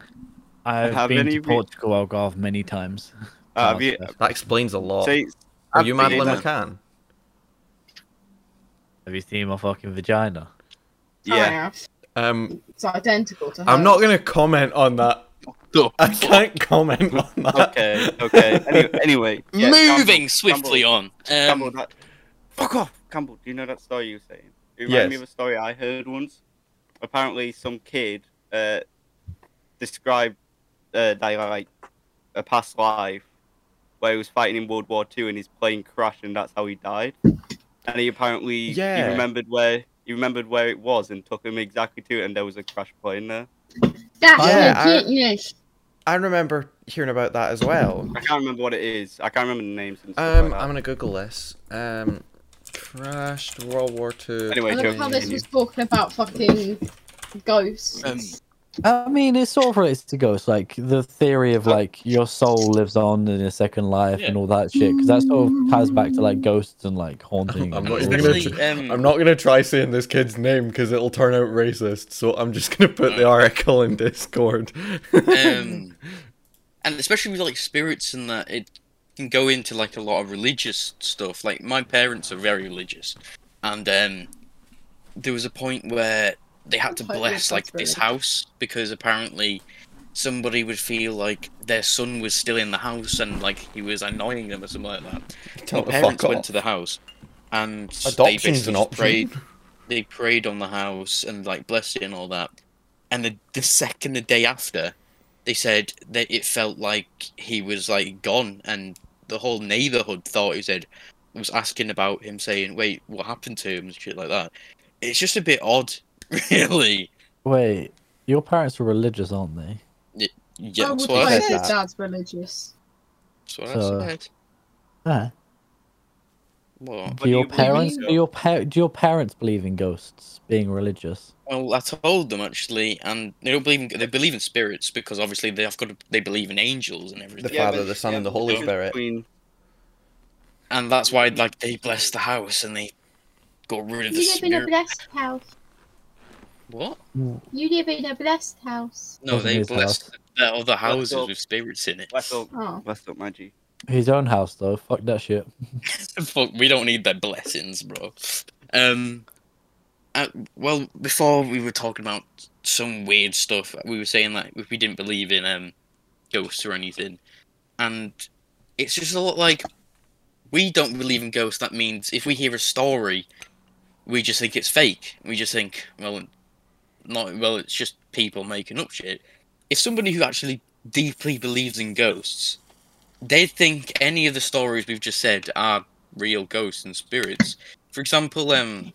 I've been any to of you- Portugal, Algarve many times. Uh, have you, that explains a lot say, are you have you- madeleine mccann Have you seen my fucking vagina? I Yeah. have. um It's identical to her. i'm not gonna comment on that i can't comment on that Okay, okay. Anyway, anyway yeah, Moving Campbell- swiftly Campbell- on. Um, Campbell, that... Fuck off, Campbell. Do you know that story you were saying? It reminded me of a story I heard once. Apparently, some kid uh, described uh, that, like a past life where he was fighting in World War Two and his plane crashed and that's how he died. And he apparently Yeah. he remembered where he remembered where it was and took him exactly to it and there was a crash plane there. That's Yeah, I- legitness. I remember hearing about that as well. I can't remember what it is. I can't remember the names and stuff Um, like that. I'm gonna Google this. Um, crashed World War Two. Anyway, I love how this was talking about fucking ghosts. Um, I mean, it sort of relates to ghosts, like the theory of like your soul lives on in a second life and all that shit, because that sort of ties back to like ghosts and like haunting. I'm not all even that. gonna tr- um, I'm not gonna try saying this kid's name because it'll turn out racist. So I'm just gonna put the article in Discord. um, and especially with like spirits and that, it can go into like a lot of religious stuff. Like my parents are very religious, and um, there was a point where they had to Totally bless like this house because apparently somebody would feel like their son was still in the house and like he was annoying them or something like that. Tell the parents went off. to the house and they Adoption's basically an option. prayed. They prayed on the house and like blessed it and all that. And the the second the day after, they said that it felt like he was like gone, and the whole neighborhood thought he said was asking about him, saying, "Wait, what happened to him?" and shit like that. It's just a bit odd, really. Wait, your parents were religious, aren't they? Yeah, I that's would what I say say said. that. dad's religious. That's what So- I said. Ah. What? Do your you- what do you parents do your par- do your parents believe in ghosts being religious? Well, I told them actually, and they don't believe in they believe in spirits because obviously they have got to, they believe in angels and everything. The Father, the Son, and the Holy difference Spirit. Between, and that's why like they blessed the house and they got rid of the You live in a blessed house. What? You live in a blessed house. No, they his blessed the other houses up. with spirits in it. bless up, Oh. bless up, Maggie. His own house though. Fuck that shit. Fuck, we don't need their blessings, bro. Um, uh, well, before we were talking about some weird stuff, we were saying that we didn't believe in um ghosts or anything, and it's just a lot like we don't believe in ghosts. That means if we hear a story, we just think it's fake. We just think, well, not well, it's just people making up shit. If somebody who actually deeply believes in ghosts, they think any of the stories we've just said are real ghosts and spirits. For example, um,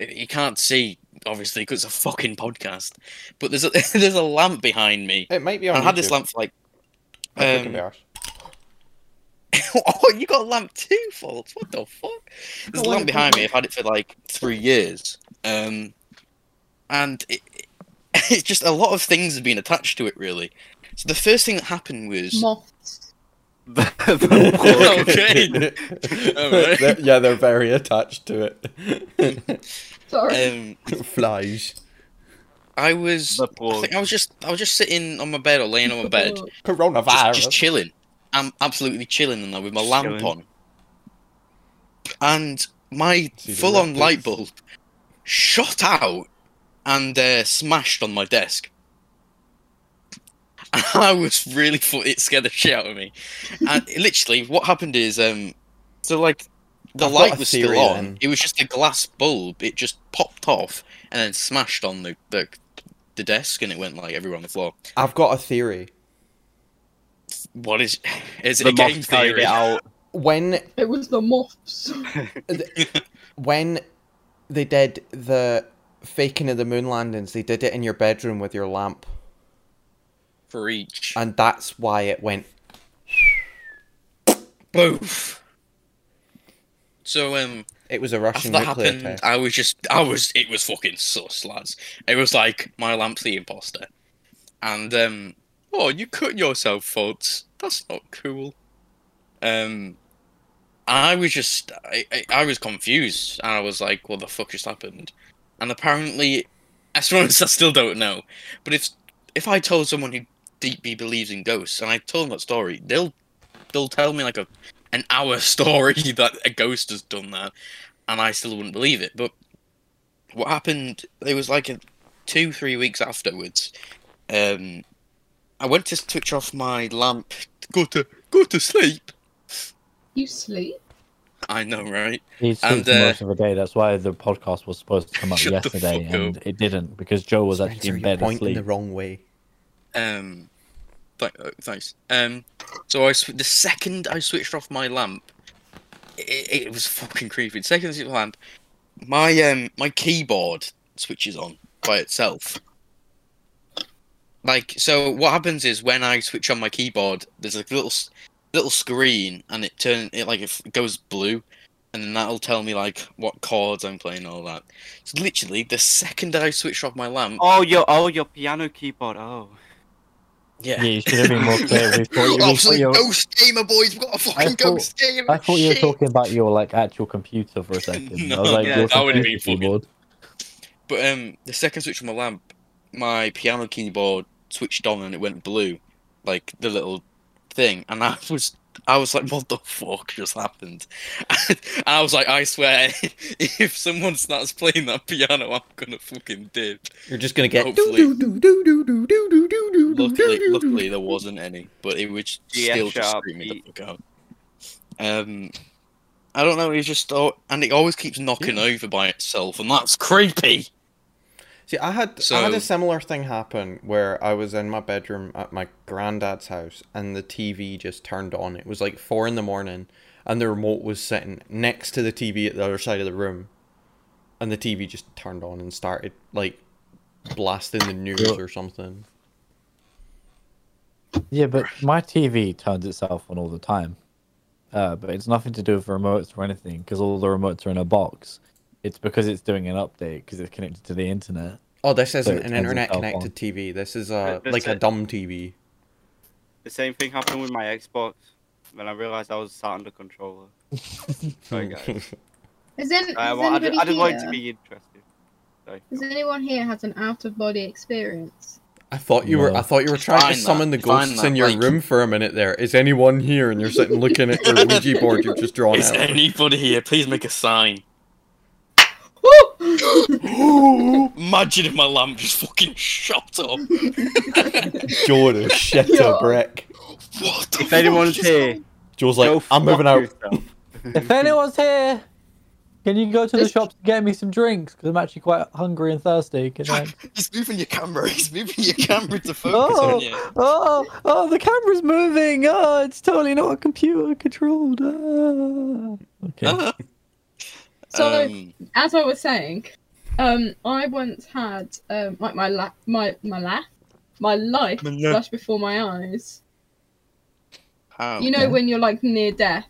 you can't see obviously because it's a fucking podcast, but there's a there's a lamp behind me. It might be on I had this lamp for like. Um, can be ours. oh, you got a lamp too, Faults? What the fuck? There's a lamp behind me. I've had it for like three years, um, and it, it's just a lot of things have been attached to it. Really. So the first thing that happened was Moths. Okay. Alright. They're- yeah, they're very attached to it. Sorry. um, Flies. I was. The I think I was just I was just sitting on my bed or laying on my bed, just, Coronavirus. just chilling. I'm absolutely chilling in there with my lamp Chilling. on, and my full-on light bulb shot out and uh, smashed on my desk. I was really fu- it scared the shit out of me. And literally, what happened is, um, so like the I've light a was still on. then. It was just a glass bulb. It just popped off and then smashed on the the, the desk, and it went like everywhere on the floor. I've got a theory. What is? Is it The a game moth theory? it out. When It was the moths. when they did the faking of the moon landings, they did it in your bedroom with your lamp, For each. and that's why it went. Boof. So um, It was a after Russian that nuclear happened, test. I was just, I was, it was fucking sus, lads. It was like my lamp's the imposter, and um, oh, you cut yourself, folks. That's not cool. Um, I was just, I, I, I was confused, and I was like, what the fuck just happened? And apparently, as far as I still don't know, but if if I told someone who deeply believes in ghosts, and I told them that story, they'll they'll tell me like a an hour story that a ghost has done that, and I still wouldn't believe it. But what happened? It was like a, two, three weeks afterwards. Um, I went to switch off my lamp, go to go to sleep. You sleep? I know, right? He's And, uh, most of the day. That's why the podcast was supposed to come out yesterday, and up. it didn't because Joe was actually in you're bed pointing asleep. the wrong way. Um, th- uh, thanks. Um, so I sw- the second I switched off my lamp, it, it was fucking creepy. The second I switched off the lamp, my um my keyboard switches on by itself, like so what happens is when I switch on my keyboard, there's a little s- little screen and it turn it like it goes blue, and then that'll tell me like what chords I'm playing and all that. So literally the second I switch off my lamp, Oh, your oh your piano keyboard. Oh. yeah. Yeah, you should have been more clear. We thought, we thought Absolute you were, ghost gamer, boys! We've got a fucking thought- ghost gamer. I thought you were shit. talking about your like actual computer for a second. I was No, like, yeah, that would've computer been fucking- keyboard. But um, the second I switched on my lamp, my piano keyboard switched on and it went blue, like the little thing, and I was, I was like, what the fuck just happened? and I was like, I swear, if someone starts playing that piano, I'm gonna fucking dip. You're just gonna get. Hopefully. Luckily, luckily there wasn't any, but it was still just sharp screaming the fuck out. Um, I don't know. It's just, oh, and it always keeps knocking over by itself, and that's creepy. See, I had I had a similar thing happen where I was in my bedroom at my granddad's house and the TV just turned on. It was like four in the morning, and the remote was sitting next to the TV at the other side of the room, and the TV just turned on and started like blasting the news Yeah. or something. Yeah, but my TV turns itself on all the time. Uh, but it's nothing to do with remotes or anything because all the remotes are in a box. It's because it's doing an update because it's connected to the internet. Oh, this isn't it an internet connected on. TV. This is uh That's like a dumb TV. The same thing happened with my Xbox when I realized I was sat under controller. Sorry, guys. Is, any, I, is wa- I, anybody just, I just wanted to be interested. Sorry. Does anyone here has an out of body experience? I thought you were. I thought you were trying to Find that, summon the find ghosts that, in your like- room for a minute. There is anyone here, and you're sitting looking at your Ouija board you've just drawn Is out. anybody here? Please make a sign. Woo! Imagine if my lamp just fucking shot up. Jordan, shit Yeah. a brick. What the If fuck anyone's here, Joe's go like, I'm moving out. yourself. If anyone's here, can you go to the This- shop to get me some drinks? Because I'm actually quite hungry and thirsty. Can I... He's moving your camera. He's moving your camera to focus Oh, on you. oh, oh, the camera's moving. Oh, it's totally not computer controlled. Ah. Okay. So- um, As I was saying, um, I once had um, like my la- my my life, my life My life. flash before my eyes. how? You know Okay. when you're like near death,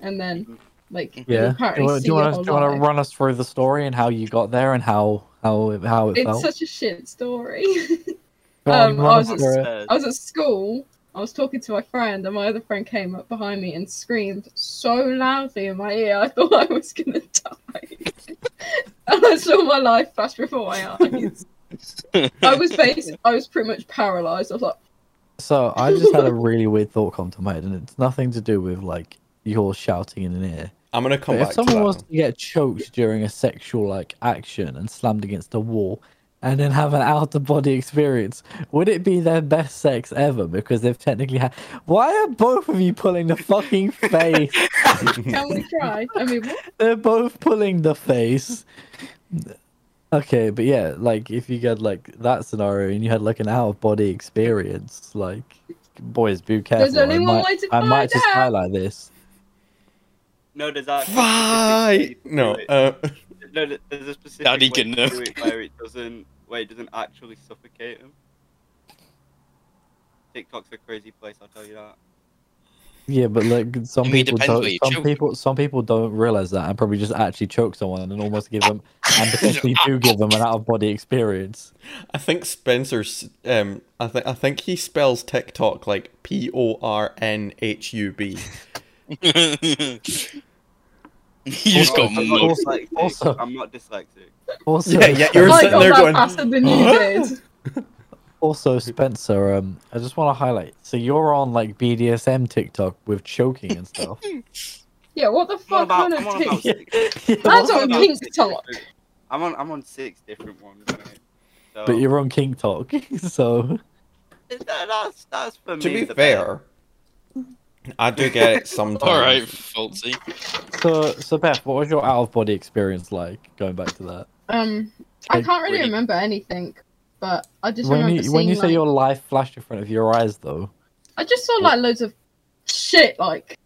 and then like Yeah. Do you, want, see do you want to run us through the story and how you got there and how how it, how it It's felt? such a shit story. Go on, um, I was through it. Uh, I was at school. I was talking to my friend, and my other friend came up behind me and screamed so loudly in my ear, I thought I was gonna die. and I saw my life flash before my eyes. I was based. I was pretty much paralyzed. I was like, So I just had a really weird thought come to my head, and it's nothing to do with like you're shouting in an ear. I'm gonna come But back if to someone that. was one. to get choked during a sexual like action and slammed against a wall, and then have an out of body experience, would it be their best sex ever? Because they've technically had. Why are both of you pulling the fucking face? "Can we try?" I mean, what? They're both pulling the face. Okay, but yeah, like if you get like that scenario and you had like an out of body experience, like boys, be careful. There's only I one might, way to I might find just highlight this. no, does that. Fight! No, uh, No, th- there's a specific Daddy way can to know. Do it doesn't, where it doesn't actually suffocate him. TikTok's a crazy place, I'll tell you that. Yeah, but like some I mean, people don't. Some choke. people, some people don't realize that and probably just actually choke someone and almost give them and potentially do give them an out of body experience. I think Spencer's. Um, I think I think he spells TikTok like P O R N H U B. you just got I'm not Also- mugged. dyslexic. also- I'm not dyslexic. Also, Yeah, yeah, you're I sitting there going, faster than you "Huh?" did. Also, Spencer, um, I just want to highlight. So you're on like BDSM TikTok with choking and stuff. Yeah, what the I'm on fuck about, I'm on about six. That's I'm on about Kink Talk. different- I'm on, I'm on six different ones. Right? So, But you're on King Talk, so that, that's that's for me. To be the fair, I do get it sometimes. All right, Fultzy. so so Beth, what was your out of body experience like? Going back to that, Um, I can't really really- remember anything, but I just when remember you when you seeing, say your life flashed in front of your eyes, though. I just saw like loads of shit like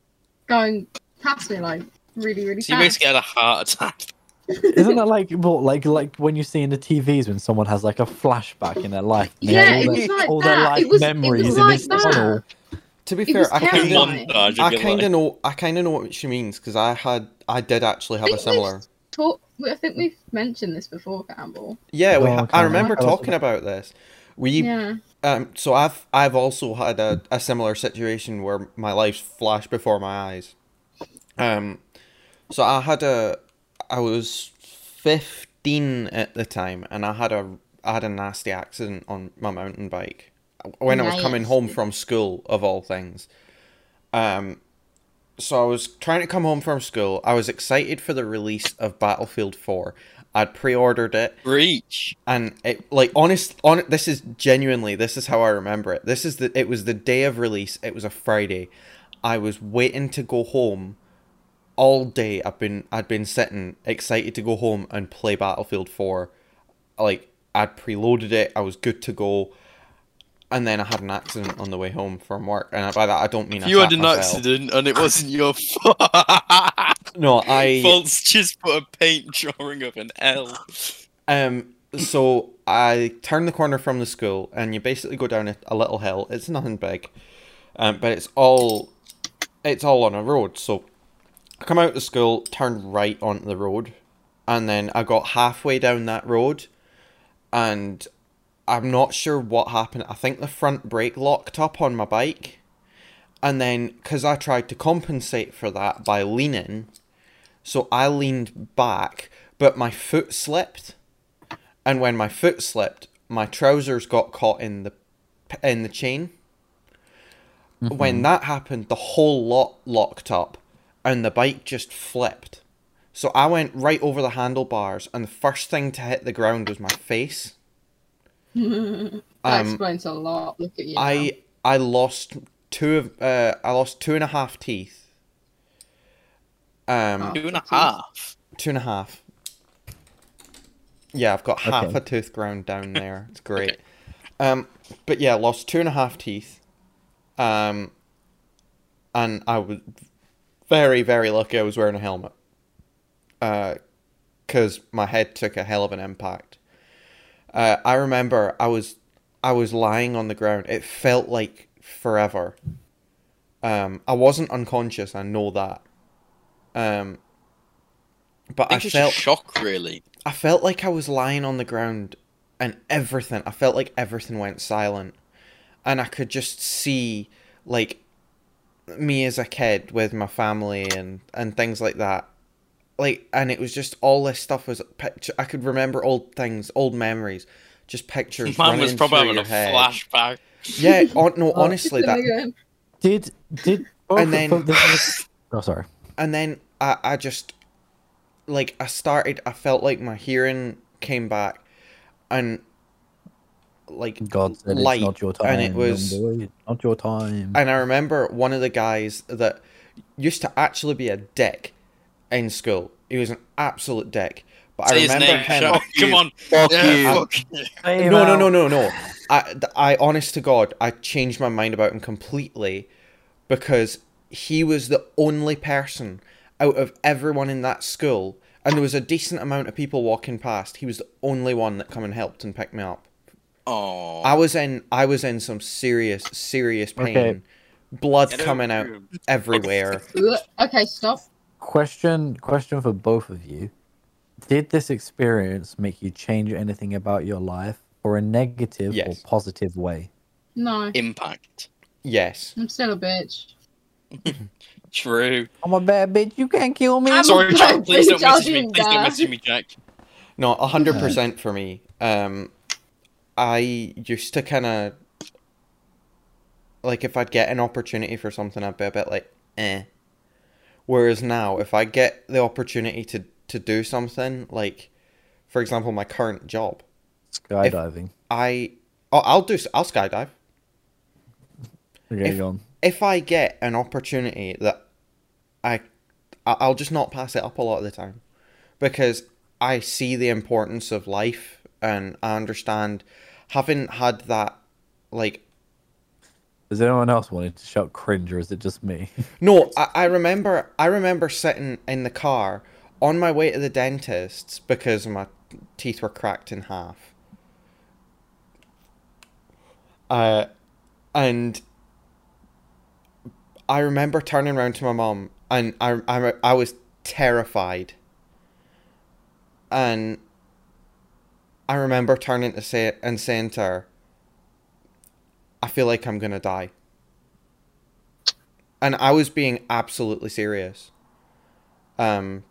going past me like really really So you basically had a heart attack. Isn't that like what, like like when you see in the TVs when someone has like a flashback in their life? Yeah, it all was their, like all their that. life It was- it was memories like in this that. tunnel. To be It fair, I kind of I kind of know I kind of know what she means because I had I did actually have a similar. Talk. I think we've mentioned this before, Campbell. Yeah, we Oh, ha- okay. I remember Tell talking about this. We Yeah. um so I've I've also had a, a similar situation where my life flashed before my eyes. Um, so I had a I was fifteen at the time, and I had a I had a nasty accident on my mountain bike when I was coming home from school of all things. Um, so I was trying to come home from school. I was excited for the release of Battlefield Four. I'd pre-ordered it Reach. and it like honest on this is genuinely this is how I remember it. This is the it was the day of release. It was a Friday. I was waiting to go home all day. I've been I'd been sitting excited to go home and play Battlefield 4. Like I'd preloaded it. I was good to go. And then I had an accident on the way home from work. And by that I don't mean I You had an myself. accident and it wasn't your fault. No, I False just put a paint drawing of an L. Um, so I turn the corner from the school, and you basically go down a, a little hill. It's nothing big, um, but it's all it's all on a road. So I come out of the school, turn right onto the road, and then I got halfway down that road, and I'm not sure what happened. I think the front brake locked up on my bike, and then because I tried to compensate for that by leaning, so I leaned back, but my foot slipped and when my foot slipped, my trousers got caught in the in the chain. Mm-hmm. When that happened, the whole lot locked up, and the bike just flipped. So I went right over the handlebars, and the first thing to hit the ground was my face. That Um, explains a lot. Look at you. now. I I lost two of uh I lost two and a half teeth. Um, Oh. Two and a half. two and a half. Yeah, I've got half Okay. a tooth ground down there. It's great. Um, but yeah, lost two and a half teeth. Um, and I was very, very lucky I was wearing a helmet. Uh, because my head took a hell of an impact. Uh, I remember I was, I was lying on the ground. It felt like forever. Um, I wasn't unconscious. I know that. Um, but I I, felt shock, really. I felt like I was lying on the ground and everything, I felt like everything went silent. And I could just see, like, me as a kid with my family and, and things like that. Like, and it was just all this stuff was picture. I could remember old things, old memories, just pictures. Man was probably having a head. flashback. Yeah, on, no, Oh, honestly, that Again. Did did oh, And then- them- oh sorry. and then I, I just like I started I felt like my hearing came back and like God said light, it's not your time. and it was- boy, not your time. and I remember one of the guys that used to actually be a dick in school. He was an absolute dick. But Say I his remember name. him Shut- Come on. Fuck Yeah, you. fuck you. No, no, no, no, no. I, I, honest to God, I changed my mind about him completely because he was the only person out of everyone in that school, and there was a decent amount of people walking past. He was the only one that come and helped and picked me up. Oh. I was in, I was in some serious, serious pain, Okay. blood coming out everywhere. Okay, stop. Question question for both of you. Did this experience make you change anything about your life for a negative Yes. or positive way? No, Impact. yes. I'm still a bitch. True. I'm a bad bitch. You can't kill me. I'm- Sorry, Jack. Please don't bitch, I'll message me. Please don't that. message me, Jack. No, a hundred percent for me. Um, I used to kind of like if I'd get an opportunity for something, I'd be a bit like, eh. Whereas now, if I get the opportunity to to do something, like, for example, my current job, Skydiving. I oh, I'll do I'll skydive Okay, if- on. if I get an opportunity that I- I'll just not pass it up a lot of the time because I see the importance of life and I understand having had that like Does anyone else wanted to shout cringe, or is it just me? no I, I remember I remember sitting in the car on my way to the dentist because my teeth were cracked in half. Uh, and I remember turning around to my mom, and I, I, I was terrified. And I remember turning to say and saying to her, "I feel like I'm gonna die." And I was being absolutely serious. Um,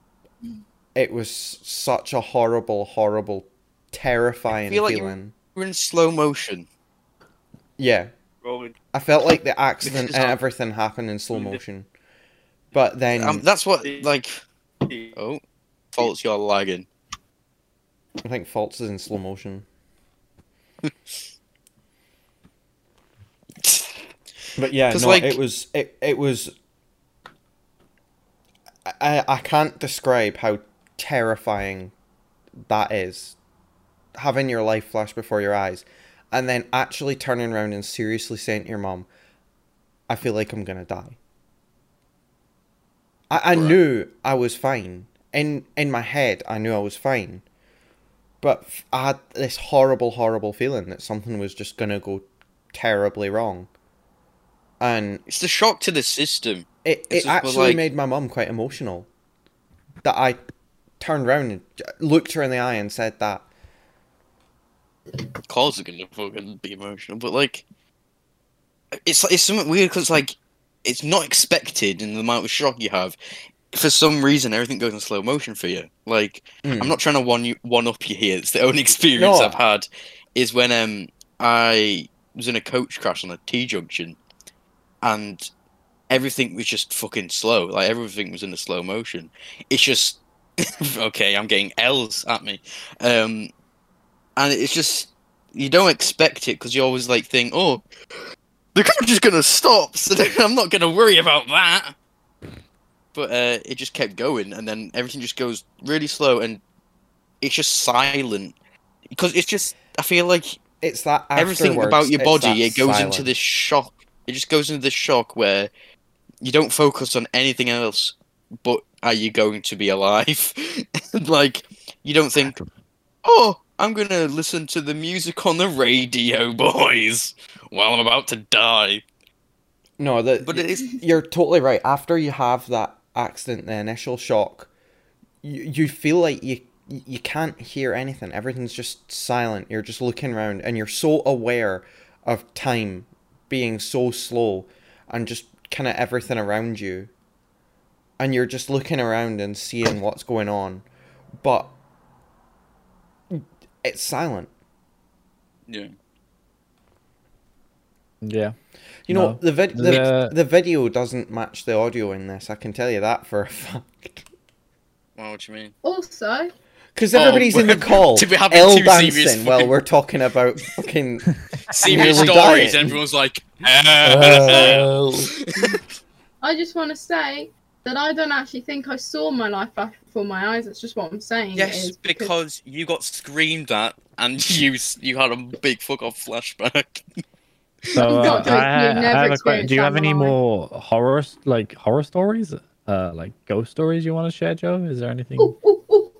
it was such a horrible, horrible, terrifying feel like feeling. We're in slow motion. Yeah, Rolling. I felt like the accident and how- everything happened in slow motion. But then Um, that's what like. Oh, faults you're lagging. I think Faults is in slow motion. But yeah, no, like- it was it it was. I I can't describe how terrifying that is. Having your life flash before your eyes, and then actually turning around and seriously saying to your mom, "I feel like I'm gonna die." I I Right. knew I was fine in in my head. I knew I was fine, but I had this horrible, horrible feeling that something was just gonna go terribly wrong. And It's the shock to the system. it, it actually like- made my mum quite emotional. That I turned around and looked her in the eye and said that. Cause are gonna fucking be emotional, but like, it's it's something weird because like, it's not expected in the amount of shock you have. For some reason, everything goes in slow motion for you. Like, Mm. I'm not trying to one you one up you here. It's the only experience No. I've had is when um I was in a coach crash on a T junction, and everything was just fucking slow. Like everything was in a slow motion. It's just okay. I'm getting L's at me, um, and it's just you don't expect it because you always like think, oh, the car's just gonna stop, so I'm not gonna worry about that. But uh, it just kept going, and then everything just goes really slow, and it's just silent because it's just. I feel like It's that everything about your body it goes into this shock. It just goes into this shock where you don't focus on anything else but are you going to be alive? like you don't think, oh, I'm gonna listen to the music on the radio, boys, while I'm about to die. No, the, But it is you're totally right. After you have that accident, the initial shock, you, you feel like you you can't hear anything. Everything's just silent. You're just looking around, and you're so aware of time being so slow, and just kind of everything around you. And you're just looking around and seeing what's going on, but it's silent. yeah. Yeah. You know No. the vid the, The- the video doesn't match the audio in this. I can tell you that for a fact. Well, what do you mean? Also, Because Oh, everybody's in the we're- call, to be having L two serious dancing while we're talking about fucking. Serious stories. dying. Everyone's like, Uh, I just want to say that I don't actually think I saw my life flash before my eyes. That's just what I'm saying. yes, is because you got screamed at and you you had a big fuck off flashback. so uh, I, I have a question. Do you have any life. more horror like horror stories? Uh, like ghost stories you want to share, Joe? Is there anything? Ooh, ooh, ooh.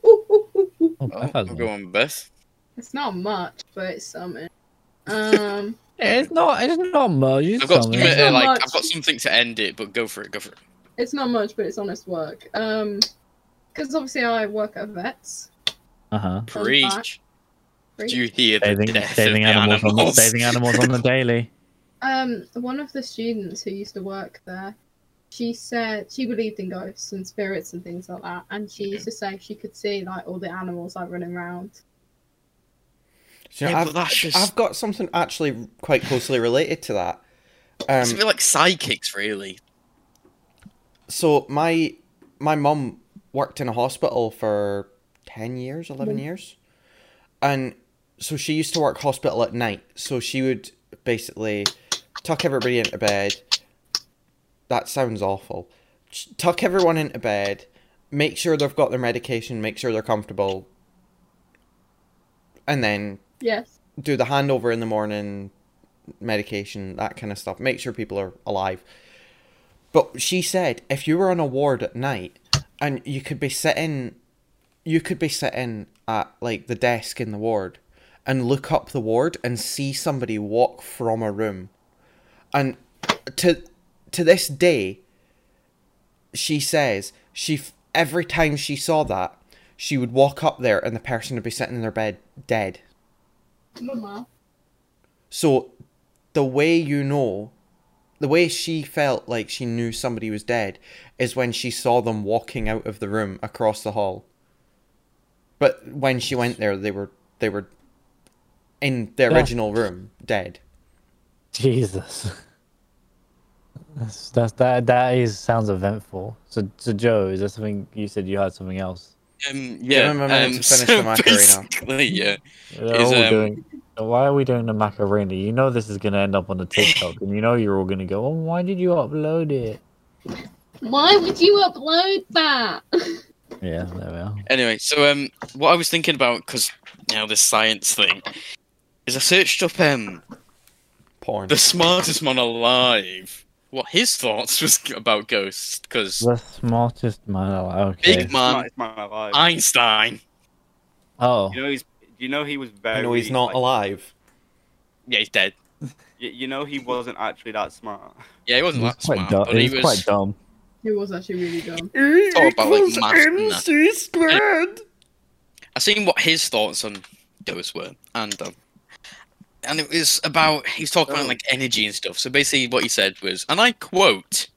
Oh, Oh, Beth has I'll one. go on, Beth. It's not much, but it's something. Um, It's not. It's not much. It's I've got something. some, It's uh, not like much. I've got something to end it, but go for it. Go for it. it's not much, but it's honest work. Um, because obviously I work at vets. Uh huh. Preach. Do you hear the Saving, death saving of the animals, on the, saving animals on the daily. Um, one of the students who used to work there, she said she believed in ghosts and spirits and things like that, and she used to say she could see like all the animals like running around. Do you know, Yeah, I've, but that's just- I've got something actually quite closely related to that. It's a Um, bit like psychics, really. so my my mum worked in a hospital for ten years, eleven Mm. years, and so she used to work hospital at night. So she would basically tuck everybody into bed. That sounds awful. Tuck everyone into bed. Make sure they've got their medication. Make sure they're comfortable. And then Yes. do the handover in the morning, medication, that kind of stuff. Make sure people are alive. But she said if you were on a ward at night and you could be sitting you could be sitting at like the desk in the ward and look up the ward and see somebody walk from a room. And to to this day she says she f- every time she saw that she would walk up there and the person would be sitting in their bed dead. Mama. So the way you know, the way she felt like she knew somebody was dead is when she saw them walking out of the room across the hall. But when she went there, they were they were in the Yeah. original room, dead. Jesus. That's, that's that that is sounds eventful. So so Joe, is there something you said you had something else? Um, yeah. him a minute um, to finish so the Macarena. basically, yeah. Is, um, doing. Why are we doing the Macarena? You know this is gonna end up on the TikTok, and you know you're all gonna go, "Oh, why did you upload it?" Why would you upload that? Yeah, there we are. Anyway, so um, what I was thinking about, because you know this science thing, is I searched up um Porn. the smartest man alive. What his thoughts was about ghosts, because The smartest man alive. Okay. big man Smartest man alive. Einstein. Oh, You know he's. You know he was very. I know he's not like, alive. Yeah, he's dead. y- You know he wasn't actually that smart. Yeah, he wasn't he's that quite smart, dumb. but he He's was. quite dumb. It was actually really dumb. Talk about, like, maths and that. MC squared. I seen what his thoughts on ghosts were, and um, and it was about he's was talking about Oh. like energy and stuff. So basically, what he said was, and I quote: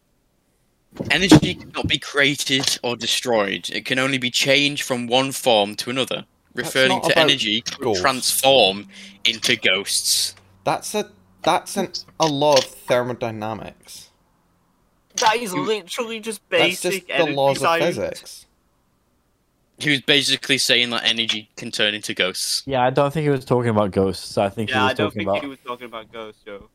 "Energy cannot be created or destroyed; it can only be changed from one form to another." Referring to energy could transform into ghosts. That's a that's an, a law of thermodynamics. That is literally just That's basic just the energy laws of physics. He was basically saying that energy can turn into ghosts. Yeah, I don't think he was talking about ghosts. I think Yeah, he I was don't talking think about. he was talking about ghosts, Joe.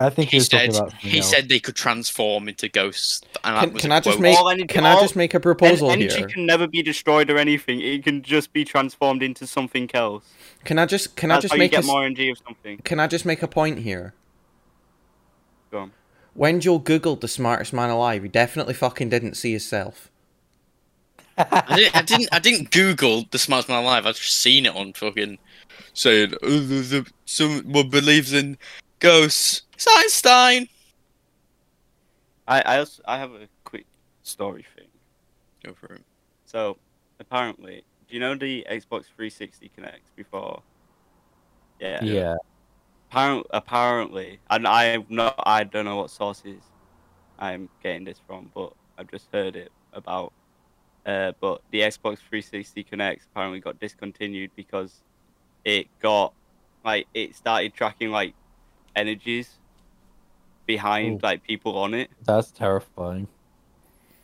I think he, He was talking said about. he else. said they could transform into ghosts. And that Can, was can a I just make All energy- can I just make a En- proposal energy here? can never be destroyed or anything. It can just be transformed into something else. Can I just can I That's just how you make a get more energy of something. can I just make a point here? Go on. When Joe googled the smartest man alive, he definitely fucking didn't see himself. I didn't, I didn't. I didn't Google the smartest man alive. I've just seen it on fucking saying oh, the, the, someone believes in ghosts. It's Einstein. I I, also, I have a quick story thing. Go for it. So apparently, do you know the Xbox 360 Kinect before? Yeah. Yeah. Apparently, apparently, and I'm not. I don't know what sources I'm getting this from, but I've just heard it about. Uh, but the Xbox 360 Kinect apparently got discontinued because it got like it started tracking like energies behind Ooh. like people on it. That's terrifying.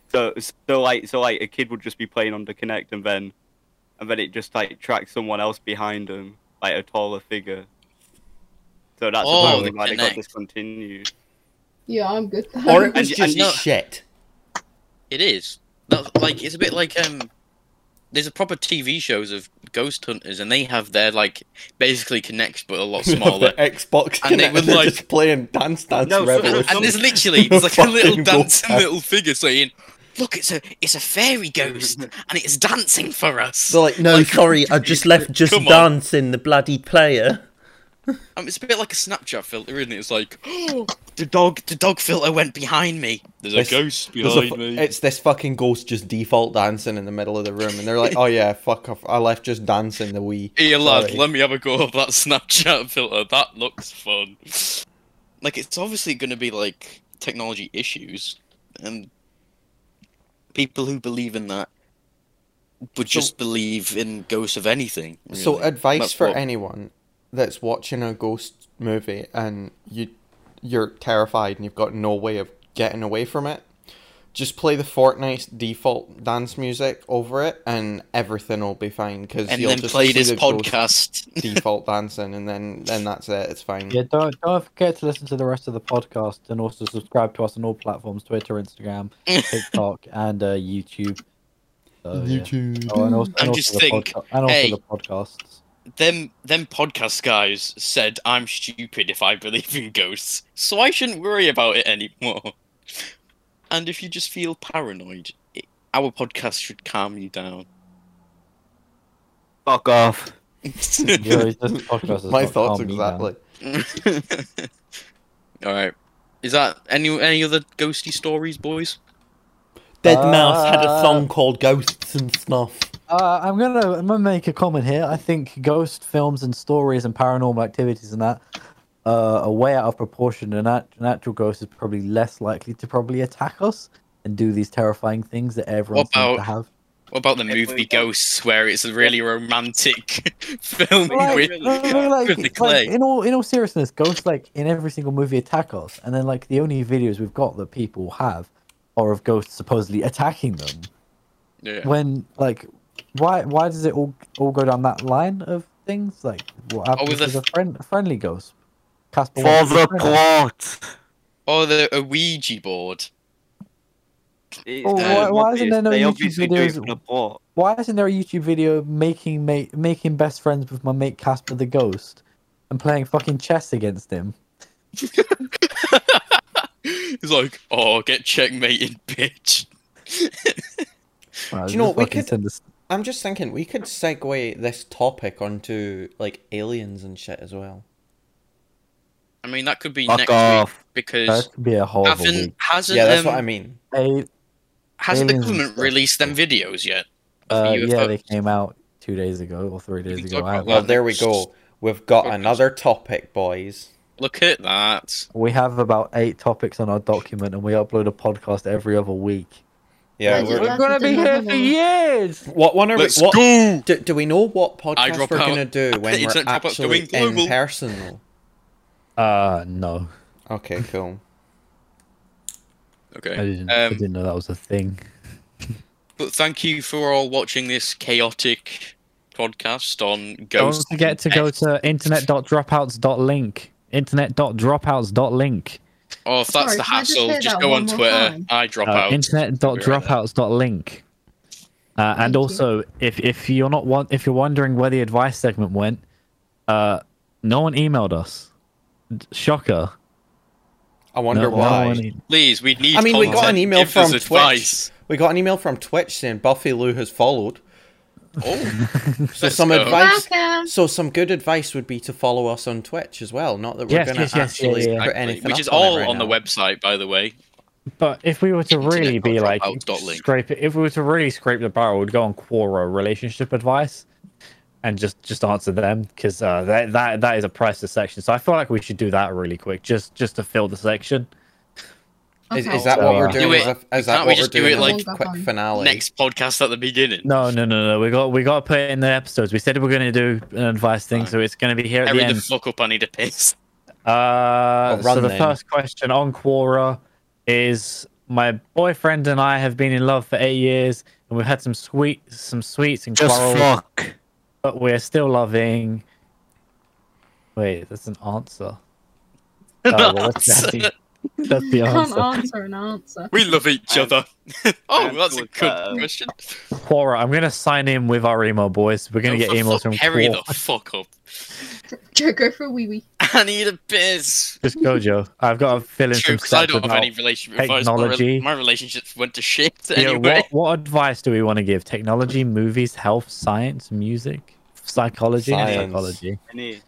So, so like, so like, a kid would just be playing on the Kinect, and then, and then it just like tracks someone else behind them, like a taller figure. So that's Oh, apparently the why they got discontinued. Yeah, I'm good. Or it thanks. was And- and just no- shit. It is. That, like it's a bit like um. There's a proper TV shows of ghost hunters, and they have their like basically Kinects, but a lot the smaller. Xbox And they Kinect, would, like- just playing Dance Dance No, Revolution. and there's literally there's like a little dancing little figure saying, "Look, it's a it's a fairy ghost, and it's dancing for us." They're like, no, Like- sorry, I just left Just Come on. Dancing, the bloody player. Um, it's a bit like a Snapchat filter, isn't it? It's like, oh, the dog, the dog filter went behind me. There's This- a ghost There's a behind me. It's this fucking ghost just default dancing in the middle of the room, and they're like, oh yeah, fuck off, I left Just Dancing the wee. Here, lad, Sorry. let me have a go of that Snapchat filter. That looks fun. Like, it's obviously going to be like technology issues, and people who believe in that would So- just believe in ghosts of anything. So advice That's for what- anyone that's watching a ghost movie and you you're terrified and you've got no way of getting away from it, just play the Fortnite default dance music over it and everything will be fine because and you'll then just play this the podcast. default dancing and then then that's it. It's fine. Yeah, don't don't forget to listen to the rest of the podcast and also subscribe to us on all platforms: Twitter, Instagram, TikTok, and uh, YouTube. So, yeah. YouTube. Oh, and also, and And also just the think, podca- and also hey, the podcasts. Them them podcast guys said I'm stupid if I believe in ghosts, so I shouldn't worry about it anymore. And if you just feel paranoid, it, our podcast should calm you down. Fuck off. Yo, it's just My thoughts calm me down. exactly. All right. Is that any any other ghosty stories, boys? deadmau5 had a Uh, song called Ghosts 'n' Stuff. Uh, I'm gonna I'm gonna make a comment here. I think ghost films and stories and paranormal activities and that uh, are way out of proportion. An, act- an actual ghost is probably less likely to probably attack us and do these terrifying things that everyone What seems to about- have. What about the movie Ghosts, where it's a really romantic film Like, with, no, no, like, with the like, in all in all seriousness, ghosts like in every single movie attack us, and then like the only videos we've got that people have are of ghosts supposedly attacking them. Yeah. When like, why why does it all all go down that line of things? Like, what oh, happens with the with a, f- friend, a friendly ghost? Casper For the be plot. Or the a Ouija board. It's Oh, why- why isn't there no YouTube obviously videos- for the plot. Why isn't there a YouTube video making mate making best friends with my mate Casper the ghost and playing fucking chess against him? He's like, oh, get checkmated, bitch. Wow, Do you know what, we fucking could- send us- I'm just thinking we could segue this topic onto like aliens and shit as well. I mean, that could be Fuck next off. week because That could be a horrible haven't week. hasn't yeah, that's um, what I mean. A, hasn't the aliens government stuff. released them videos yet? uh, UFOs? yeah, they came out two days ago or three days can ago. talk I about Well, there we go. We've got another topic, boys. Look at that. We have about eight topics on our document, and we upload a podcast every other week. Yeah, Like, we're, We're gonna be here for years. what one are we? Let's What, go. do, do we know what podcast we're out. gonna do when we're actually going global. in person? Though? Uh, no, Okay, cool. okay, I Okay. didn't. I Um, didn't know that was a thing. But thank you for all watching this chaotic podcast on Don't forget to go to internet.dropouts.link. Internet.dropouts.link. Oh, if that's Sorry, the can I just hassle, just go on Twitter. time? I drop Uh, out. internet.dropouts.link. Uh, and Thank you. also, if if you're not one, if you're wondering where the advice segment went, uh, no one emailed us. Shocker. I wonder No- no why. one e- Please, we need. I mean, we got an email Give us from advice. Twitch. We got an email from Twitch saying Buffy Lou has followed. Oh, So Let's some go. advice. Welcome. So some good advice would be to follow us on Twitch as well. Not that we're Yes, going to yes, yes, yeah, actually yeah. put Exactly, anything which up is on it all right on the website, by the way. But if we were to really be like scrape it, if we were to really scrape the barrel, we'd go on Quora relationship advice, and just just answer them because uh, that that that is a priceless section. So I feel like we should do that really quick, just just to fill the section. Is, Okay. is that So, what we're doing? Do Is, it- that- is that can't we what we're just do doing? it, a like, quick finale. Next podcast at the beginning. No, no, no, no. We got we got to put it in the episodes. We said we are going to do an advice thing, Fine. so it's going to be here at Hurry the the fuck up! I need a piss. Uh, run so the then. first question on Quora is: My boyfriend and I have been in love for eight years, and we've had some sweet, some sweets and Just quarrels, fuck. but we're still loving. Wait, that's an answer. Oh, well, that's, that's the, that's the I can't answer. answer an answer. We love each I'm- other. oh, I'm that's a good that. Uh, question. Quora, I'm gonna sign in with our email, boys. We're gonna Oh, get emails from Hurry Quora. the fuck up. Go, go for a wee wee. I need a piss. Just go, Joe. I've got to fill in True, some because I stats don't have about any relationship advice. My, technology. re- my relationships went to shit Yeah, anyway. what, what advice do we want to give? Technology, movies, health, science, music, psychology, Science. psychology, Any-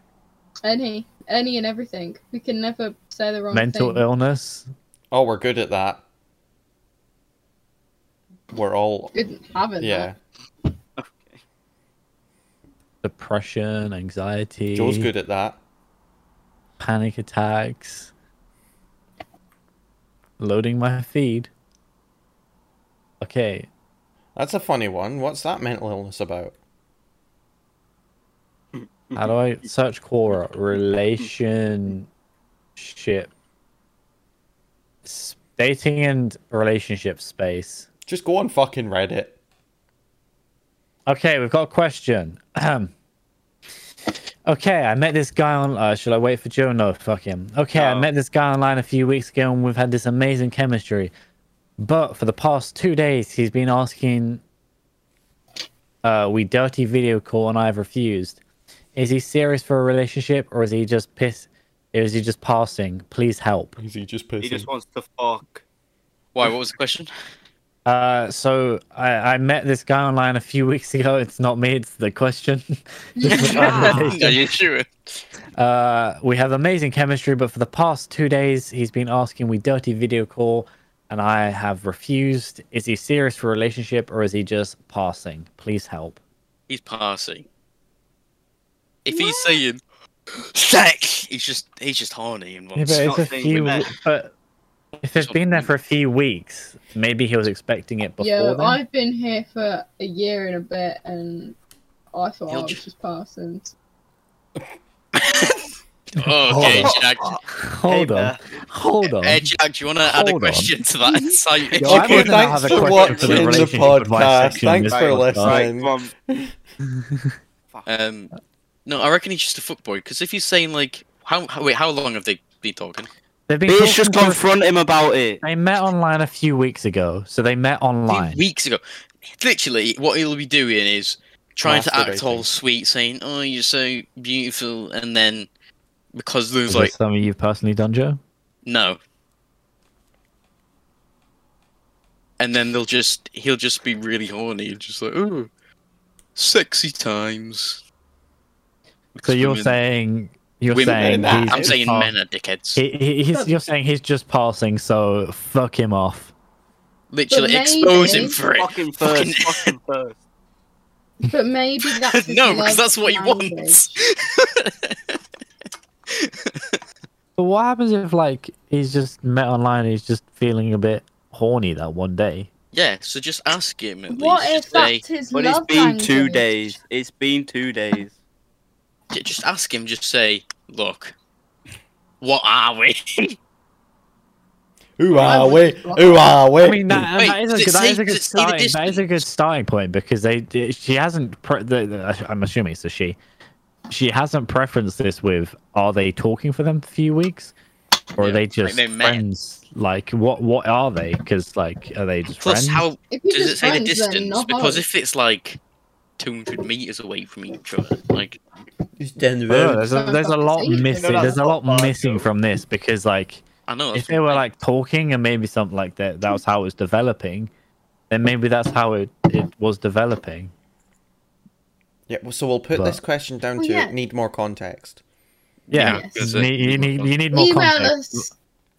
Any, any and everything. We can never say the wrong thing. mental thing. illness. Oh, we're good at that. We're all Good having yeah. depression, anxiety, Joe's good at that. panic attacks. Loading my feed. Okay, That's a funny one. What's that mental illness about? How do I search Quora? Relationship. Dating and relationship space. Just go on fucking Reddit. Okay, we've got a question. Okay, I met this guy on. Uh, should I wait for Joe? No, fuck him. Okay, I met this guy online a few weeks ago, and we've had this amazing chemistry. But for the past two days, he's been asking. Uh, we dirty video call, and I've refused. Is he serious for a relationship, or is he just piss? Or is he just passing? Please help. Is he just He just wants to fuck. Why? What was the question? Uh, so I, I met this guy online a few weeks ago. It's not me. It's the question. Just Are you sure? Uh, we have amazing chemistry, but for the past two days, he's been asking we dirty video call, and I have refused. Is he serious for a relationship, or is he just passing? Please help. He's passing. If he's saying sex, he's just he's just horny and Yeah, but it's a few. But if it's been there for a few weeks, maybe he was expecting it before Yeah, then. I've been here for a year and a bit, and I thought I He'll was ju- just passing. oh, okay, Jack. Hold Hey, on, Beth. hold on. Hey, Jack, do you want to add a Hold on. question to that insight? Yo, I Okay, thanks have a for question for the watching the podcast. Thanks for listening. Right. Um, no, I reckon he's just a fuckboy. Because if he's saying like, how, how wait, how long have they been talking? They've been Bitch, just confront him about it. They met online a few weeks ago, so they met online. weeks ago. Literally, what he'll be doing is trying to act all sweet, saying, "Oh, you're so beautiful," and then because there's Is like this something you've personally done, Joe? no, and then they'll just he'll just be really horny and just like, "Oh, sexy times." So Because you're women- saying you're women- saying Nah, he's I'm just saying pass- men are dickheads. He, he, he's, you're saying he's just passing, so fuck him off. Literally expose him maybe- for it. Fucking first. Fucking- Fucking first. But maybe that's no, because that's what he language. wants. But what happens if like he's just met online and he's just feeling a bit horny that one day? yeah, so just ask him at What least. if Just say, that's his But it's been two days. It's been two days. J- just ask him. Just say, look, what are we? Who I are we? block Who are we? I mean, that, Wait, that is a does good, it that is say- a good does it starting. That is a good starting point because they she hasn't. Pre- the, the, I'm assuming it's a she. She hasn't preferenced this with. Are they talking for them for a few weeks, or are Yeah, they like just they met. friends? Like what? What are they? Because like, are they just Plus, friends? how If you're does it just say the friends, then distance? not Because if it's like 200 meters away from each other, like Who's down the Oh, there's a, there's a lot missing. There's a lot missing from this because like I know. if they were like talking and maybe something like that, that was how it was developing, then maybe that's how it, it was developing. Yeah, well, so we'll put But- this question down Well, to yeah. need more context. Yeah, Yes. You need, you need you need more Email context. us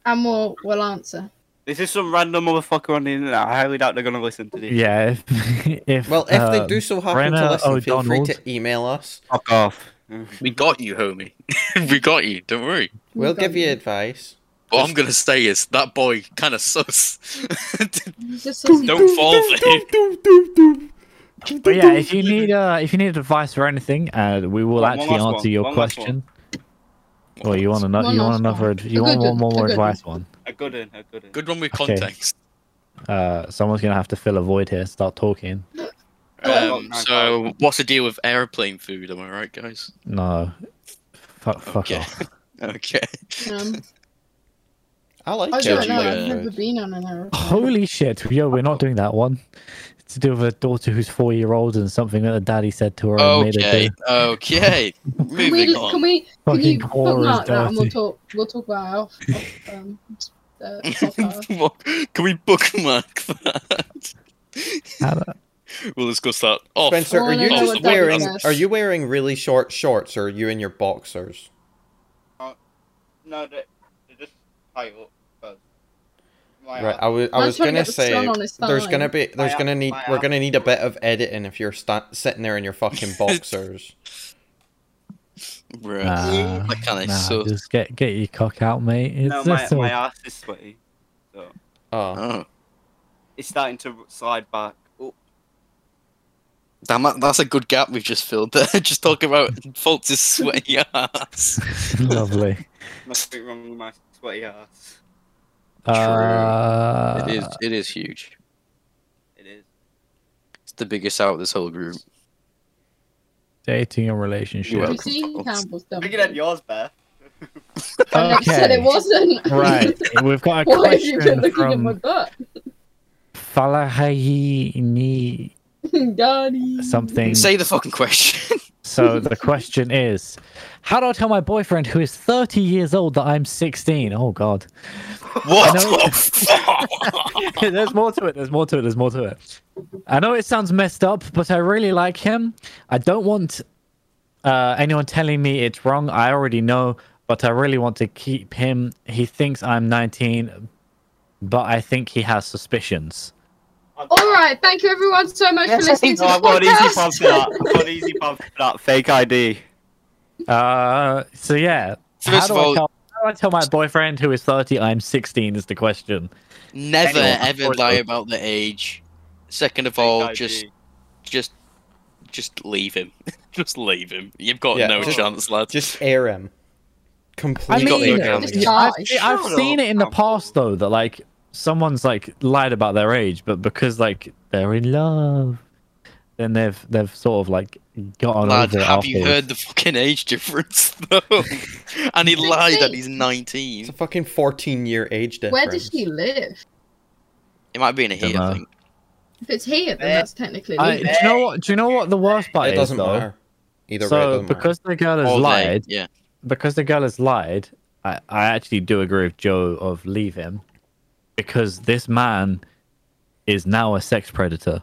and we'll, we'll answer. This is some random motherfucker on the internet. I highly doubt they're gonna listen to this. Yeah, if, if Well, if they um, do so happen to Brenna listen, feel free to email us. Fuck off. We got you, homie. we got you. Don't worry. We'll got give you you. advice. What I'm gonna say is that boy kind of sus. He's just Don't fall for him. But yeah, if you need uh, if you need advice or anything, uh, we will One- one actually answer one, your one question. Or you want another? You want another? one. You want one one, more advice one? A good one. A good one. Good one with Okay. context. Uh, someone's gonna have to fill a void here. Start talking. Oh, Um, so, what's the deal with airplane food? Am I right, guys? No, fuck, fuck Okay. off. Okay. Um, I like I don't know. I've never been on an aeroplane. Holy shit! Yo, we're not doing that one. It's to do with a daughter who's four year old and something that the daddy said to her and made her Okay. do. Okay. Can we, Moving can we, can you bookmark that and we'll talk, we'll talk about it off, off um, uh, Can we bookmark that? How do- We'll discuss that off. Spencer, are you no, just what wearing? says. Are you wearing really short shorts, or are you in your boxers? No, they, they just tie up. Cause my Right, I was I was trying to gonna get the sun say there's gonna be there's gonna need we're gonna need a bit of editing if you're sta- sitting there in your fucking boxers. Bruh. Nah, That kinda nah, sus. just get get your cock out, mate. It's no, my, just all- my ass is sweaty. So Oh, Oh. it's starting to slide back. Oh, Damn, that, that's a good gap we've just filled there. just talking about Fultz's sweaty ass. lovely. nothing wrong with my sweaty ass. Uh, it is. It is huge. It is. It's the biggest out of this whole group. dating and You're relationship. You welcome, seen folks. Campbell's dump? Bigger than yours, Beth. I never said it wasn't. Right, we've got a Why have you been question looking at my from butt? Falahayini Daddy. something Say the fucking question. So the question is, how do I tell my boyfriend who is 30 years old that I'm 16? Oh God. What know- there's more to it. There's more to it. There's more to it. I know it sounds messed up, but I really like him. I don't want uh, anyone telling me it's wrong. I already know, but I really want to keep him. He thinks I'm 19, but I think he has suspicions. All right, thank you everyone so much for listening to the I've got an easy pub podcast. for that. I've got easy pub for that. Fake ID. Uh, so yeah. First how, do of all- I tell, how do I tell my boyfriend who is 30 I'm 16 is the question. Never Anyway, ever lie about the age. Second of Fake all, ID. just just just leave him. just leave him. You've got Yeah, no just- chance, lad. Just air him. I Completely got mean, no air him. yeah, I've, I've seen it in the past though that like someone's like lied about their age, but because like they're in love, then they've they've sort of like gotten Lad, over it have you heard the fucking age difference though? and he lied that 16. he's It's a fucking 14 year age difference. Where does she live? It might be in a heat, Dunno. I think. If it's here, then that's technically I, do you know what? Do you know what the worst part It is? doesn't though? matter. Either way, So doesn't because the girl has All day. lied, Yeah. because the girl has lied, I, I actually do agree with Joe of leave him, because this man is now a sex predator,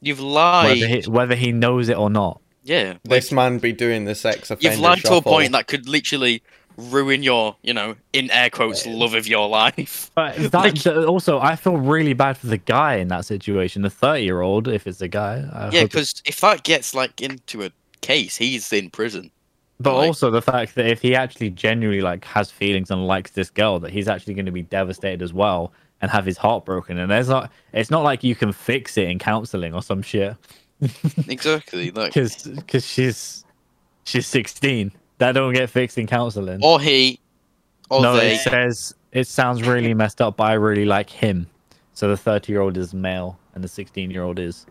You've lied. whether he, whether he knows it or not. Yeah. matter. This man be doing the sex offender You've lied to a shuffle. point that could literally ruin your, you know, in air quotes, love of your life. But that, Like- th- also, I feel really bad for the guy in that situation. The thirty-year-old, if it's a guy. I Yeah, hope- because if that gets like into a case, he's in prison. But like- also the fact that if he actually genuinely like has feelings and likes this girl, that he's actually going to be devastated as well and have his heart broken. And there's not, it's not like you can fix it in counseling or some shit. Exactly. Like, because because she's she's 16 that don't get fixed in counseling or he, or no they. it says it sounds really messed up but i really like him so the 30 year old is male and the 16 year old is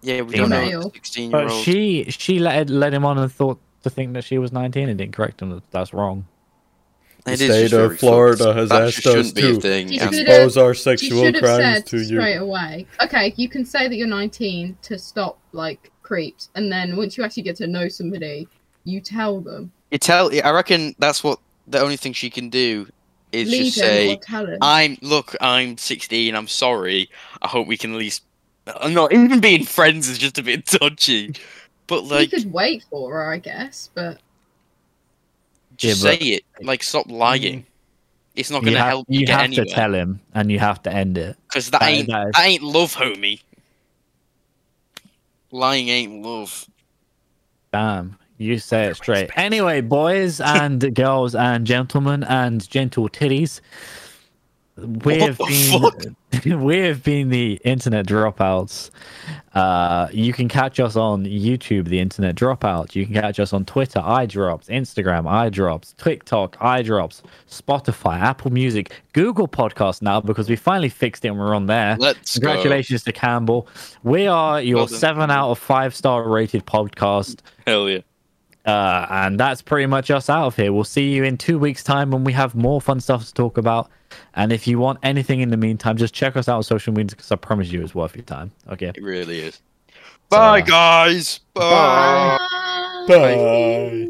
Yeah, we don't know. Sixteen year but old. she she let led him on and thought to think that she was 19 and didn't correct him that that's wrong It The state of Florida has asked us shouldn't be a to thing. She and- should've- Expose our sexual should crimes said to you. straight away. Okay, you can say that you're 19 to stop like creeps, and then once you actually get to know somebody, you tell them. You tell. I reckon that's what the only thing she can do is Leave just him say, or tell him. "I'm look, I'm 16. I'm sorry. I hope we can at least." I'm not even being friends is just a bit touchy, but like, you could wait for her, I guess, but just Yeah, say it. Like, stop lying. Mm. It's not gonna help you, you get have anywhere to tell him and you have to end it because that that- ain't that is- that ain't love, homie. Lying ain't love. damn you say it straight anyway boys and girls and gentlemen and gentle titties we have been we have been the internet dropouts uh you can catch us on youtube the internet dropout you can catch us on twitter idrops instagram idrops tiktok idrops spotify apple music google podcast now because we finally fixed it and we're on there Let's go. congratulations to campbell we are your Well seven out of five star rated podcast Hell yeah. uh, and that's pretty much us out of here. We'll see you in two weeks' time when we have more fun stuff to talk about. And if you want anything in the meantime, just check us out on social media because I promise you it's worth your time. Okay. It really is. Uh, Bye, So- guys. Bye. Bye. Bye.